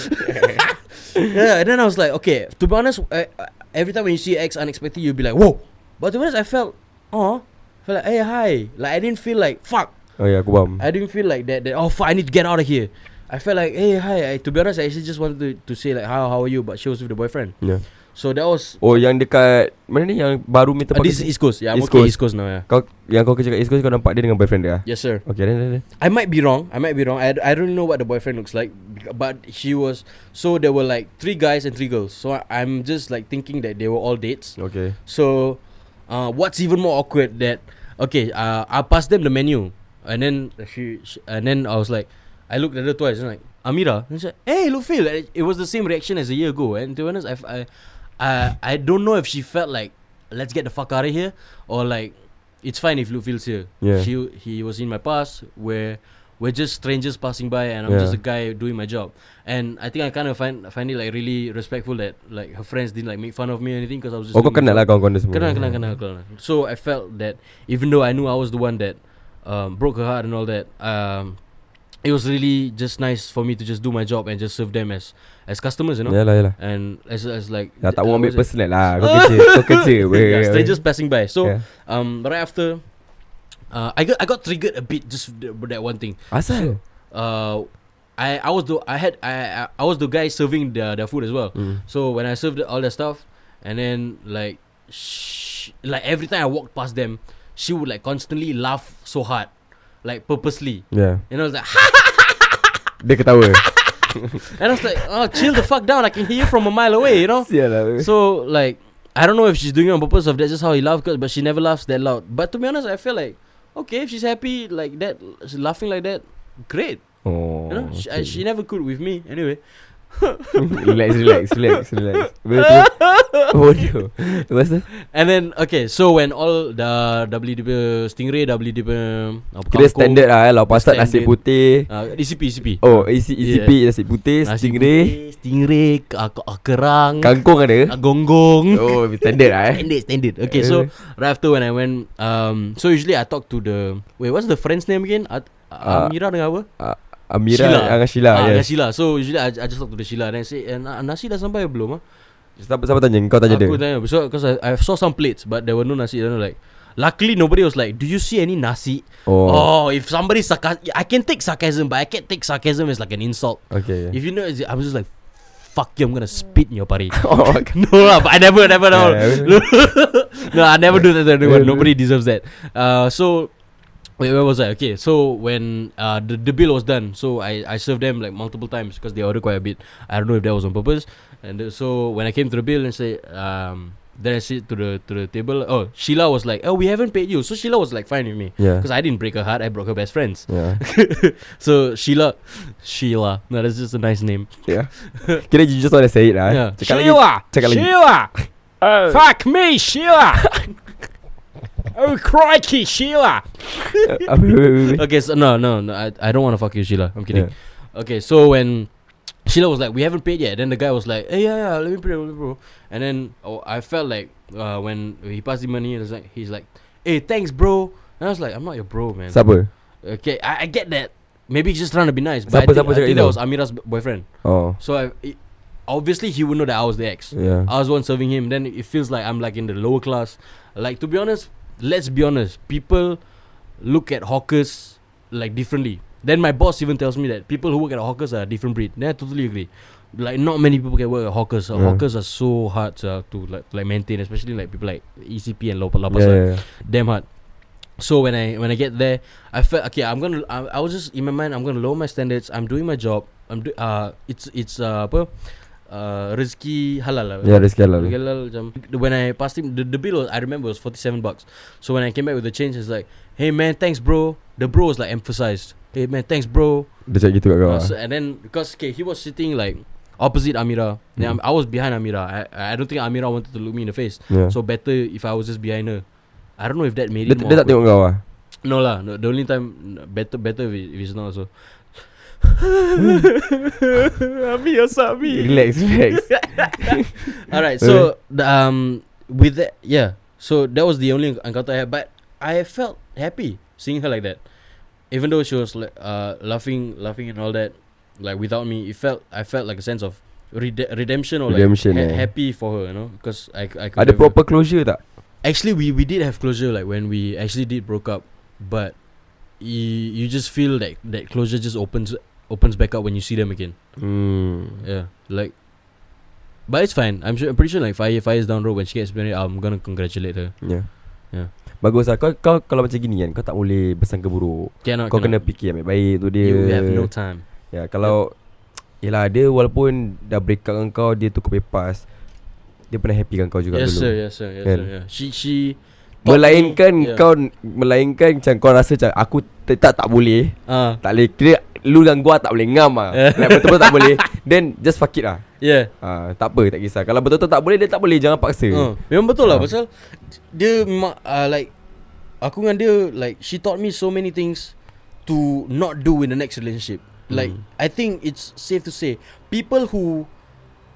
*laughs* yeah, and then I was like, okay. To be honest, I, I, every time when you see X unexpected, you'll be like, whoa. But to be honest, I felt, oh, felt like, hey, hi. Like I didn't feel like fuck. Oh ya aku faham I didn't feel like that. That oh fuck, I need to get out of here. I felt like, hey, hi. I, to be honest, I actually just wanted to, to say like, how how are you? But she was with the boyfriend. yeah. So that was. Oh yang dekat Mana ni yang baru minta Uh, pakai this is East Coast. Yeah, I'm East okay Coast. East Coast now. Yeah. Kau Yang kau kerja kat East Coast Kau nampak dia dengan boyfriend dia ah? Yes, sir. Okay then, then, then. I might be wrong. I might be wrong. I, I don't know what the boyfriend looks like, but she was. So there were like three guys and three girls. So I, I'm just like thinking that they were all dates. Okay So, uh, what's even more awkward that okay, uh, I passed them the menu, and then she, she and then I was like, I looked at her twice and like Amira, and she said, "Hey, Lufil." It was the same reaction as a year ago, and to be honest, I, I, I, I don't know if she felt like let's get the fuck out of here or like it's fine if feels here. Yeah. She he was in my past where we're just strangers passing by and I'm Yeah. just a guy doing my job. And I think I kind of find find it like really respectful that like her friends didn't like make fun of me or anything because I was just Oh kau kenal lah kawan-kawan dia semua Kenal, kenal, kenal, kenal. So I felt that even though I knew I was the one that um, broke her heart and all that, um, it was really just nice for me to just do my job and just serve them as as customers, you know. Yalah yalah And as as like Dah tak mau ambil personal lah Kau *laughs* kerja Kau kerja *laughs* yeah, strangers passing by. So Yeah. um, right after, uh, I got I got triggered a bit just that- one thing. Asal Uh, I I was the I had I I, was the guy serving the their food as well. Hmm. So when I served all that stuff, and then like, sh- like every time I walked past them, she would like constantly laugh so hard, like purposely. Yeah And I was like, Dia ketawa *laughs* and I was like, oh, chill the fuck down. I can hear you from a mile away, you know. *laughs* Lah So like, I don't know if she's doing it on purpose or if that's just how he laughs, but she never laughs that loud. But to be honest, I feel like, okay, if she's happy like that, she's laughing like that, great. Oh You know, she, I, she never could with me anyway. *laughs* Relax relax relax relax. Bodoh *laughs* Lepas tu? And then okay, so when all dah dah beli dia punya stingray, dah beli dia punya apa Kira standard lah eh Lau pasat nasi putih. Uh, ECP ECP. Oh isi ECP nasi putih Nasi Stingray. putih, stingray, uh, uh, kerang, Kangkung ada? Uh, gonggong. Oh standard lah eh. Standard, standard. Okay, so right after when I went, um, so usually I talk to the wait, what's the friend's name again? At, Uh, Amira dengan apa? Ah, Amira Sheila. dengan Sheila ah, dengan yes. Sheila. So usually I, I just talk to the Sheila and I say, eh, na- nasi dah sampai belum? Ah? Siapa, siapa tanya Kau tanya Aku dia tanya because cause I, I saw some plates but there were no nasi. Know like. Luckily nobody was like, do you see any nasi? Oh, Oh, if somebody sarcasm, I can take sarcasm, but I can't take sarcasm as like an insult. Okay yeah. If you know, I was just like, fuck you, I'm gonna spit in your party. *laughs* Oh, okay. *laughs* no lah, but I never, never, no, Yeah. *laughs* no, I never do that to anyone. Nobody deserves that. Uh, so. Wait, where was I? Okay, so when uh, the, the bill was done, so I, I served them like multiple times because they ordered quite a bit. I don't know if that was on purpose. And uh, so when I came to the bill and say, um, then I sit to the to the table. Oh, Sheila was like, "Oh, we haven't paid you." So Sheila was like fine with me Yeah because I didn't break her heart. I broke her best friends. Yeah *laughs* so Sheila, Sheila. No, that's just a nice name. Yeah *laughs* Kira you just want to say it lah eh. Yeah. Cakap lagi Cakap lagi Sheila. Fuck me, Sheila. *laughs* oh crikey, Sheila. Apa, apa, apa, apa. Okay, so no, no, no. I, I don't want to fuck you, Sheila. I'm kidding. Yeah. Okay, so when Sheila was like, "We haven't paid yet," then the guy was like, "Hey, yeah, yeah, let me pay, let me pay." And then oh, I felt like uh, when he passed the money, it was like he's like, "Hey, thanks, bro." And I was like, "I'm not your bro, man." Siapa Okay, I, I get that. Maybe he's just trying to be nice. But Siapa- I think, siapa I think that was Amira's b- boyfriend. Oh So I, it, obviously he would know that I was the ex. Yeah I was the one serving him. Then it feels like I'm like in the lower class. Like to be honest, let's be honest. People look at hawkers like differently. Then my boss even tells me that people who work at hawkers are a different breed. Then I totally agree. Like not many people can work at hawkers. Uh, Yeah. Hawkers are so hard uh, to like like maintain, especially like people like ECP and Lopa Yeah, yeah, yeah. Damn hard. So when I when I get there, I felt okay. I'm gonna. I, I was just in my mind. I'm gonna lower my standards. I'm doing my job. I'm do. Uh, it's it's uh uh rezeki halal lah. Ya rezeki halal Rezeki halal macam when I passed him the, the bill was, I remember was 47 bucks. So when I came back with the change it's like, "Hey man, thanks bro." The bro was like emphasized. "Hey man, thanks bro." Dia cakap gitu kat kau Uh, ah. so, and then because okay, he was sitting like opposite Amira. Then Mm. I was behind Amira. I I don't think Amira wanted to look me in the face. Yeah. So better if I was just behind her. I don't know if that made Dia, it more dia tak tengok kau ah. No lah. No, the only time better better if, if it's not so. Abi Asabi. Relax relax *laughs* Alright, so the, um with that yeah. So that was the only encounter I had, but I felt happy seeing her like that. Even though she was like uh laughing laughing and all that, like without me, it felt I felt like a sense of rede- redemption or Redemption, like ha- eh. happy for her, you know, because I I could Ada never- proper closure tak? Actually, we we did have closure like when we actually did broke up, but you you just feel like that closure just opens opens back up when you see them again. Hmm Yeah, like, but it's fine. I'm sure. I'm pretty sure like five five years down road when she gets married, I'm gonna congratulate her. Ya Ya. Bagus lah kau, kau kalau macam gini kan Kau tak boleh bersangka buruk Cannot. Kau kena cannot. fikir yang baik-baik tu dia You have no time. Ya kalau Yelah dia walaupun Dah break up dengan kau Dia tukar pepas Dia pernah happy dengan kau juga Yes dulu sir. Yes sir. Yes Kan? sir. Yeah. She she. Melainkan me- yeah. kau Melainkan macam kau rasa macam Aku tetap tak boleh Ah. Tak boleh Kira Lu dengan gua tak boleh ngam lah like, Betul-betul tak boleh *laughs* Then just fuck it lah Yeah. Ah, tak apa tak kisah Kalau betul-betul tak boleh Dia tak boleh Jangan paksa Uh, memang betul lah Ah. pasal dia memang uh, like aku dengan dia like she taught me so many things to not do in the next relationship. Like Mm. I think it's safe to say people who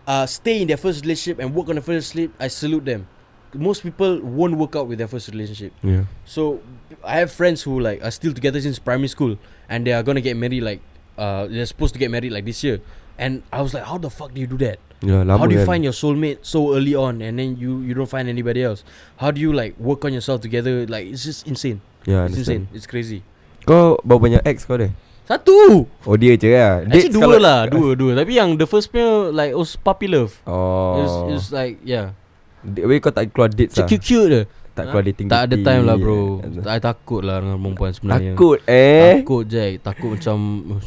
uh, stay in their first relationship and work on the first relationship, I salute them. Most people won't work out with their first relationship. Yeah. So I have friends who like are still together since primary school and they are gonna get married like uh they're supposed to get married like this year. And I was like, how the fuck do you do that? Ya, lama how do you find your soulmate so early on and then you you don't find anybody else? How do you like work on yourself together? Like it's just insane. Ya, it's insane. It's crazy. Kau berapa banyak ex kau ada? Satu. Oh dia je lah. Actually Dates dua lah, dua dua. Tapi yang the first punya like was puppy love. Oh. It was, it was like yeah, Weh kau tak keluar dates lah. cute cute je. Tak keluar dating. Tak ada time lah bro. Ya. I takut lah dengan perempuan sebenarnya. Takut eh. Takut Jack Takut macam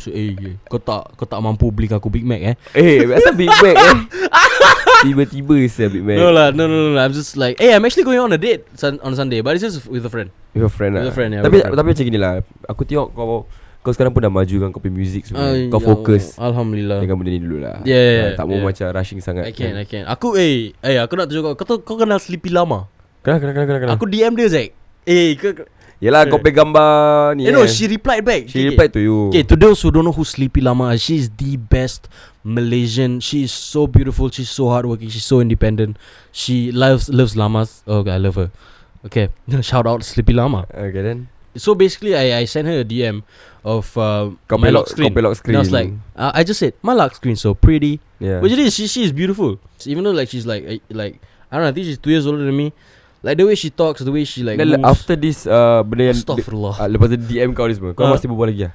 Eh eh, kau tak Kau tak mampu beli aku Big Mac eh Eh, *laughs* biasa Big Mac eh. Tiba-tiba saya Big Mac. No lah no, no no no I'm just like Eh I'm actually going on a date sun, On Sunday But it's just with a friend With a friend lah. With a friend, yeah, tapi with a friend. tapi macam gini lah. Aku tengok kau kau sekarang pun dah maju kan kau punya music semua. Ay, kau ya fokus. Alhamdulillah dengan benda ni dulu lah. Yeah, yeah, Ah, tak mau yeah. macam rushing sangat. I can I can Aku eh Eh aku nak tunjuk kau Kau, kau kenal Sleepy Lama Kenapa kenapa kenapa kenapa? Aku DM dia Zack Eh kau Yelah kau pay gambar ni. You know eh. she replied back She Okay, replied to you. Okay, to those who don't know who Sleepy Lama is, she's the best Malaysian. She's so beautiful. She's so hardworking. She's so independent. She loves loves llamas. Oh, I love her. Okay, *laughs* shout out Sleepy Lama. Okay then. So basically, I I sent her a DM of uh, my lock screen. kau pelok And I was screen. like, uh, I just said my lock screen so pretty. Yeah. Which it is. She she is beautiful. Even though like she's like uh, like I don't know. I think she's two years older than me. Like the way she talks, the way she like Then moves. after this uh, benda yang Astaghfirullah. uh, lepas DM kau ni semua. Kau Ah. masih berbual lagi.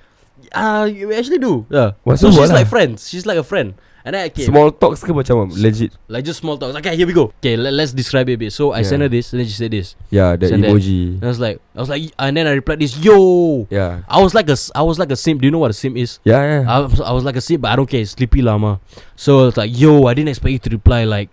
Ah, you actually do. Yeah. What's so she's lah? like friends. She's like a friend. And then I came. Small talks ke macam legit? Like just small talks. Okay, here we go. Okay, let, let's describe it a bit. So I sent her this, and then she said this. Yeah, the that. emoji. And I was like, I was like, and then I replied this, yo. Yeah. I was like a, I was like a simp. Do you know what a simp is? Yeah, yeah. I was, I was like a simp, but I don't care. It's Sleepy Llama. So it's like, yo, I didn't expect you to reply like,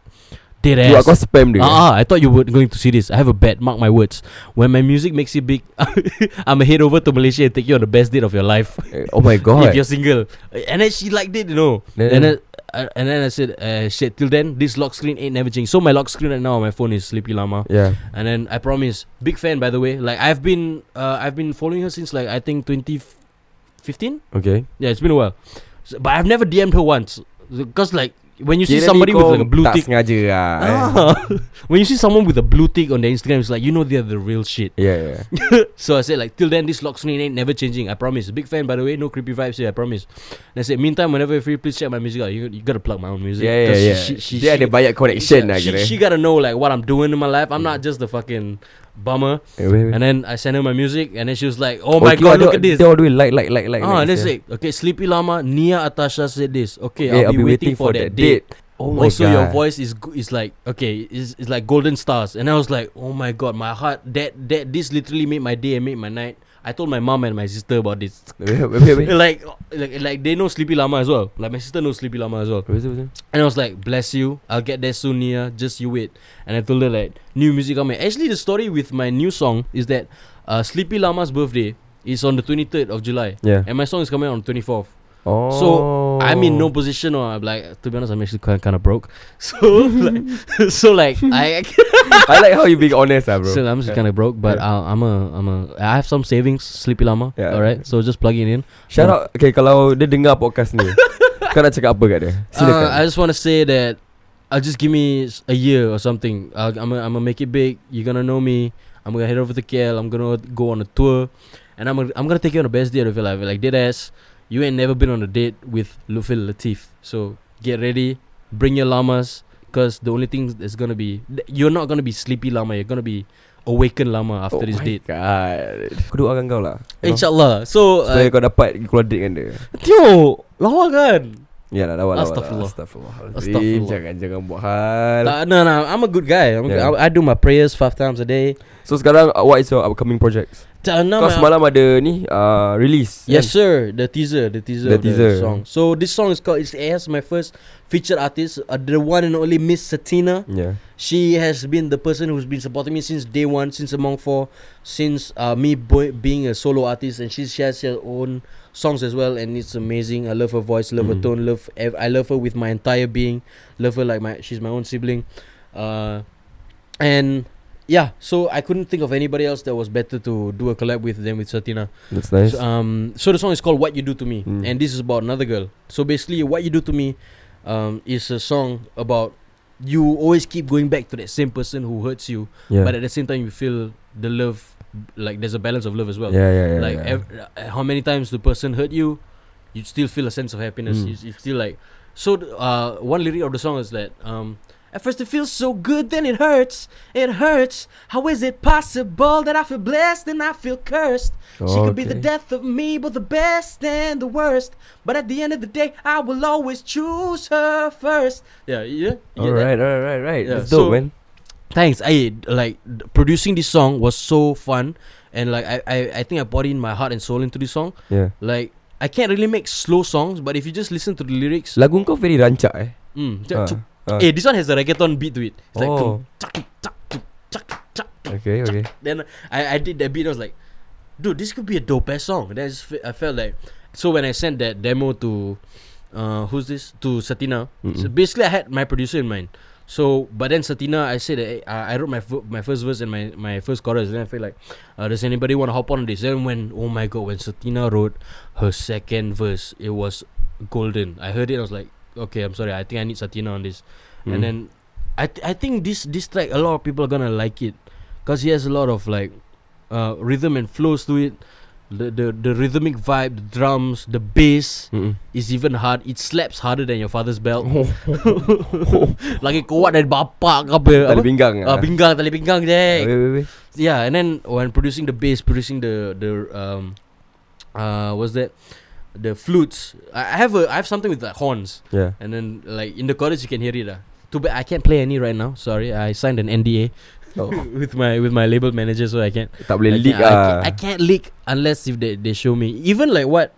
dead You ass. kau spam dia. Ah, ah, I thought you were going to see this. I have a bet. Mark my words. When my music makes you big, I'm going to head over to Malaysia and take you on the best date of your life. Eh, Oh my *laughs* god. if you're single. And then she liked it, you know. Then- and then uh, and then I said, uh, shit. Till then, this lock screen ain't never changed. So my lock screen right now on my phone is Sleepy Llama. Yeah. And then I promise, big fan by the way. Like I've been, uh, I've been following her since like I think 2015. Okay. Yeah, it's been a while. So, but I've never DM'd her once because like when you see somebody with like a blue tak tick. sengaja lah. eh. *laughs* When you see someone with a blue tick on their Instagram, it's like you know they're the real shit. Yeah, yeah. *laughs* so I said like till then this lock screen ain't never changing. I promise. Big fan by the way, no creepy vibes here. I promise. And I said meantime whenever if you're free, please check my music out. You, you gotta plug my own music. Yeah, yeah, yeah. She, she, she, ada banyak connection yeah, lah she, she gotta know like what I'm doing in my life. I'm not just the fucking bummer. Eh, wait, wait. And then I sent her my music, and then she was like, "Oh Oh, my god, look at this!" They all way like, like, like, like. Ah, and then sia. "Okay, Sleepy Lama, Nia Atasha said this. Okay, Okay, I'll, be, waiting, for, that date." Oh my also, your voice is is like okay, is is like golden stars, and I was like, oh my god, my heart that that this literally made my day and made my night. I told my mom and my sister about this. Wait, wait, wait, *laughs* like, like, like they know Sleepy Lama as well. Like my sister knows Sleepy Lama as well. And I was like, bless you, I'll get there soon, Nia. Just you wait. And I told her like, new music coming. Actually, the story with my new song is that uh, Sleepy Lama's birthday is on the 23rd of July, Yeah. and my song is coming on the 24th. Oh. So I'm in no position, or I'm like, to be honest, I'm actually kind kind of broke. *laughs* So like, *laughs* so like I, *laughs* I like how you being honest, ah, bro. so I'm just kind of broke, but Yeah. I'll, I'm a I'm a I have some savings, Sleepy Lama. Yeah. All right, so just plug it in. Shout out. Okay, kalau dia dengar podcast ni, kau nak cakap apa kat dia? Silakan. Uh, I just want to say that uh, just give me a year or something. Uh, I'm gonna I'm gonna make it big. You're gonna know me. I'm gonna head over to KL. I'm gonna go on a tour, and I'm gonna, I'm gonna take you on the best date of your life. Like dead ass, you ain't never been on a date with Lufil Latif. So get ready, bring your llamas, cause the only thing that's gonna be you're not gonna be sleepy llama. You're gonna be awakened llama after oh this my date. God. Aku doakan kau lah. You know? Inshallah. So Supaya uh, kau dapat keluar date dengan dia. Tio, lawa kan? Ya lah, lawa lawa. Astagfirullah. Astagfirullah. Astagfirullah. Jangan jangan buat hal. Uh, no, no, I'm a good guy. I'm Yeah. good, I, I do my prayers five times a day. So sekarang uh, what is your upcoming projects? Kau my- semalam ada ni uh, release. Yes, kan? sir. The teaser, the teaser, The the song. So this song is called. It's, it has my first featured artist, uh, the one and only Miss Satina. Yeah. She has been the person who's been supporting me since day one, since Among Four, since uh, me boy, being a solo artist, and she, shares her own songs as well, and it's amazing. I love her voice, love her Mm. tone, love. ev- I love her with my entire being. Love her like my she's my own sibling, uh, and yeah, so I couldn't think of anybody else that was better to do a collab with than with Satina. That's nice. So, um, so the song is called "What You Do to Me," Mm. and this is about another girl. So basically, "What You Do to Me" um, is a song about you always keep going back to that same person who hurts you, yeah. but at the same time you feel the love, like there's a balance of love as well. yeah, yeah, yeah. like yeah. ev- uh, how many times the person hurt you, you still feel a sense of happiness. Mm. You, you feel like so. th- Uh, one lyric of the song is that um, at first it feels so good, then it hurts. It hurts. How is it possible that I feel blessed and I feel cursed? She could be the death of me, but the best and the worst. But at the end of the day, I will always choose her first. Yeah, yeah. you get that? Alright, alright, right, right. Yeah, That's dope, so- man. Thanks. I like producing this song was so fun, and like I, I, I think I poured in my heart and soul into this song. Yeah. Like I can't really make slow songs, but if you just listen to the lyrics, Lagu kau very rancak eh. mm, Ah, cuk- ah. eh, this one has a reggaeton beat to it. It's like Oh. Okay, okay. Then I, I did that beat. I was like, dude, this could be a dope ass song. Then I, just I felt like so when I sent that demo to uh who's this to Satina. So basically, I had my producer in mind. So, but then Satina, I said that uh, I wrote my f- my first verse and my, my first chorus. Then I feel like, uh, does anybody want to hop on this? Then when oh my god, when Satina wrote her second verse, it was golden. I heard it. I was like, okay, I'm sorry. I think I need Satina on this. Mm. And then I th- I think this this track a lot of people are gonna like it, cause he has a lot of like uh, rhythm and flows to it. The, the the rhythmic vibe, the drums, the bass Mm-mm. is even hard. It slaps harder than your father's belt. *laughs* Lagi kuat dari bapak ke apa? Tali pinggang. Ah, pinggang, tali pinggang je. Wait. Yeah, and then when producing the bass, producing the the um, uh, what's that? The flutes. I have a I have something with the horns, Yeah. and then like in the chorus you can hear it. Ah, too bad I can't play any right now. Sorry, I signed an NDA *laughs* Oh. *laughs* with my with my label manager, so I can't. Tak boleh I leak can't, I, can't, ah. I can't leak unless if they, they show me. Even like what,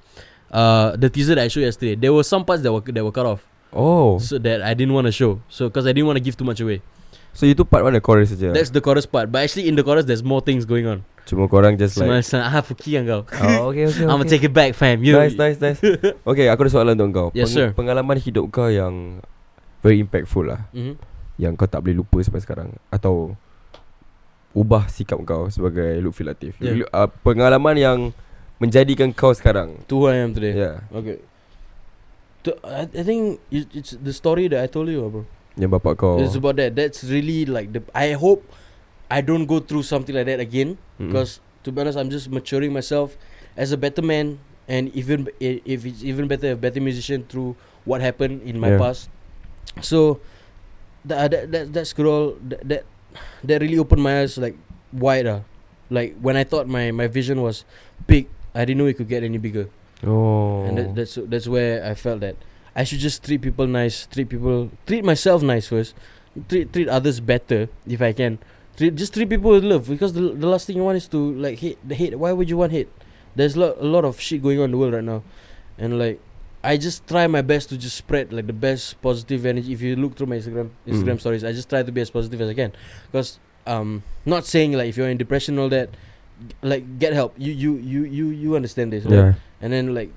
uh, the teaser that I showed yesterday, there were some parts that were that were cut off, Oh. so that I didn't want to show. So because I didn't want to give too much away. So itu part mana chorus saja. That's the chorus part. But actually in the chorus there's more things going on. Cuma korang just like like, ah fuki kau. Oh okay okay, *laughs* I'm gonna okay. take it back, fam. You. Nice nice nice *laughs* Okay aku ada soalan untuk kau Yes, sir. Pengalaman hidup kau yang Very impactful lah Mhm. Yang kau tak boleh lupa sampai sekarang Atau Ubah sikap kau sebagai Lutfi Latif Yeah. Uh, Pengalaman yang Menjadikan kau sekarang To who I am today. Yeah. Okay. To, I, I think it, it's the story that I told you, bro. Yang bapak kau It's about that. That's really like the. I hope I don't go through something like that again. Mm-mm. Because to be honest, I'm just maturing myself as a better man, and even if it's even better, a better musician through what happened in my Yeah. past. So that that that, that scroll that, that that really opened my eyes like wide. Uh. Like when I thought my my vision was big, I didn't know it could get any bigger. Oh And that, that's that's where I felt that I should just treat people nice, treat people, treat myself nice first, treat treat others better if I can. Treat, just three people with love because the the last thing you want is to like hate the hate. Why would you want hate? There's lot, a lot of shit going on in the world right now, and like I just try my best to just spread like the best positive energy. If you look through my Instagram Instagram Mm. stories, I just try to be as positive as I can. Because um, not saying like if you're in depression and all that, like get help. You you you you you understand this, right? Yeah and then like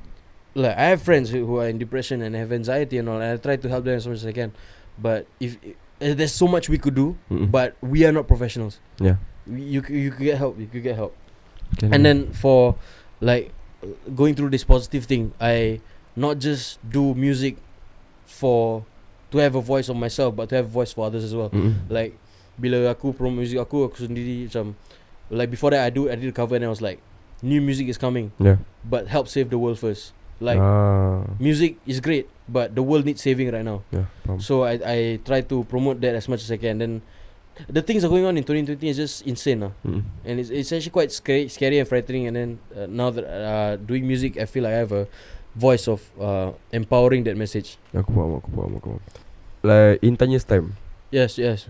like I have friends who, who are in depression and have anxiety and all and I try to help them as much as I can but if uh, there's so much we could do Mm-mm. but we are not professionals. Yeah. We- you c- you could get help you could get help. Can and then for like uh, going through this positive thing I not just do music for to have a voice of myself but to have a voice for others as well. Mm-mm. like bila aku promote music aku aku sendiri macam like before that I do I did a cover and I was like new music is coming. Yeah. But help save the world first like ah, music is great but the world needs saving right now. Yeah, so I I try to promote that as much as I can. Then the things are going on in 2020 is just insane lah. Mm-mm. and it's, it's actually quite scary scary and frightening. And then uh, now that uh, doing music I feel like I have a voice of uh, empowering that message. Aku faham aku faham aku faham. Like in 10 years time? Yes yes.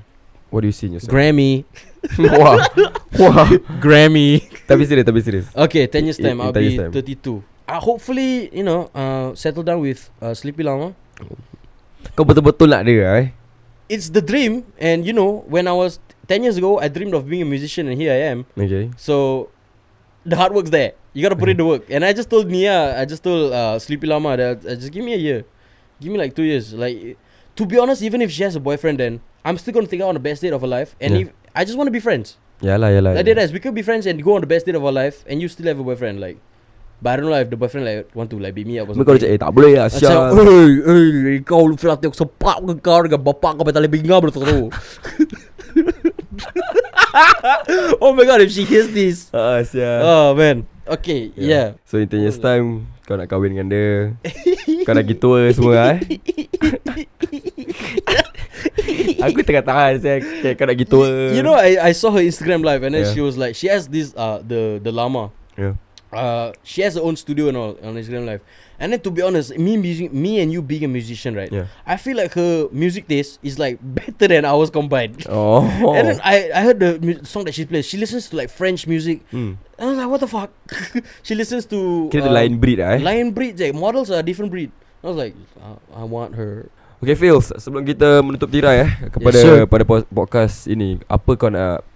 What do you see in yourself? Grammy. *laughs* Wah. *laughs* Wah. Grammy. Tapi serius Tapi serius. Okay 10 years time in I'll be time. 32 uh, hopefully you know uh, settle down with uh, Sleepy Lama Kau betul-betul nak dia eh? It's the dream and you know when I was 10 years ago I dreamed of being a musician and here I am. Okay. So the hard work's there. You gotta put in the work. And I just told Nia I just told uh, Sleepy Lama that uh, just give me a year. Give me like two years. Like to be honest even if she has a boyfriend then I'm still gonna take her on the best date of her life. And Yeah. if I just want to be friends. Yalah yalah Like that, we could be friends and go on the best date of our life, and you still have a boyfriend. Like, but I don't know if the boyfriend like want to like beat me up or Mereka something. cakap Eh tak boleh lah Macam, Syah Hei, hei, kau lu flat aku sepak ke kau dengan bapak kau betul lebih ngam tu oh my god, if she hears this. Ah Syah Oh man. Okay, yeah. So in 10 years time Kau nak kahwin dengan dia *laughs* Kau nak pergi tour semua eh *laughs* Aku tengah tahan saya okay, Kau nak pergi tour You know, I I saw her Instagram live and then Yeah. she was like, she has this uh the the llama. yeah. Uh, she has her own studio and all on Instagram live. And then to be honest, me music, me and you being a musician, right? Yeah. I feel like her music taste is like better than ours combined. Oh *laughs* And then I I heard the mu- song that she plays. She listens to like French music. hmm. And I was like, what the fuck? *laughs* she listens to Kira dia uh, lain breed eh Lion breed. Like, models are different breed. I was like, I, I want her. Okay Phils Sebelum kita menutup tirai eh Kepada Yes, sir. pada po- podcast ini Apa kau nak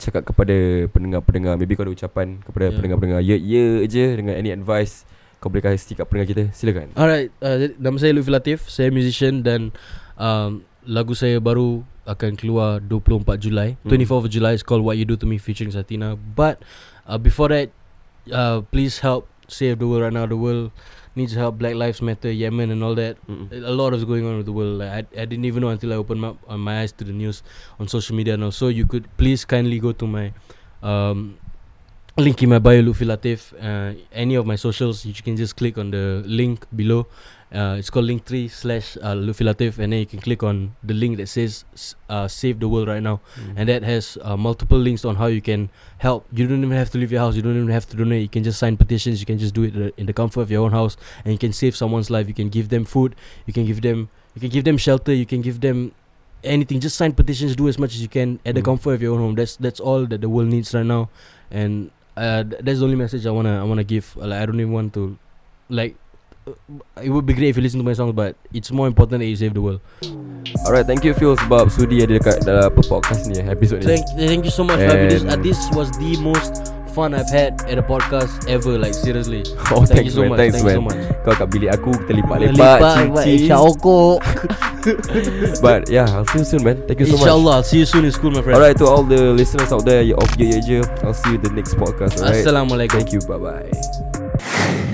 Cakap kepada pendengar-pendengar Maybe kau ada ucapan Kepada Yeah. pendengar-pendengar Ya ya je Dengan any advice Kau boleh kasih kat pendengar kita Silakan Alright, uh, nama saya Lutfi Latif. Saya musician dan um, lagu saya baru akan keluar 24 Julai. Hmm. 24th of July is called What You Do To Me featuring Satina. But uh, before that, uh, please help save the world right now. The world needs help. Black Lives Matter, Yemen, and all that. Mm-mm. A lot is going on with the world. Like I, I didn't even know until I opened my, uh, my eyes to the news on social media now. So you could please kindly go to my um, link in my bio, Luffy Latif. Uh, any of my socials, you can just click on the link below. Uh, it's called Linktree slash uh, Luffy Latif, and then you can click on the link that says uh, "Save the World" right now, and that has uh, multiple links on how you can help. You don't even have to leave your house. You don't even have to donate. You can just sign petitions. You can just do it uh, in the comfort of your own house, and you can save someone's life. You can give them food. You can give them. You can give them shelter. You can give them anything. Just sign petitions. Do as much as you can at the Mm. comfort of your own home. That's that's all that the world needs right now, and uh, th- that's the only message I wanna I wanna give. Like, I don't even want to, like. Uh, It would be great if you listen to my songs, but it's more important that you save the world. Alright thank you Phil Sebab sudi ada dekat Dalam podcast ni Episode ni Thank, thank you so much. This, uh, And- this was the most fun I've had at a podcast ever. Like seriously. *laughs* Oh Thank thanks you so man much. Thanks Thank you man so much. Kau kat bilik aku Kita lipat-lipat Cheese *laughs* But yeah I'll see you soon man Thank you so much Inshallah, I'll see you soon in school, my friend. Alright to all the listeners out there Of Ye Ye Je I'll see you the next podcast alright Assalamualaikum. Thank you bye bye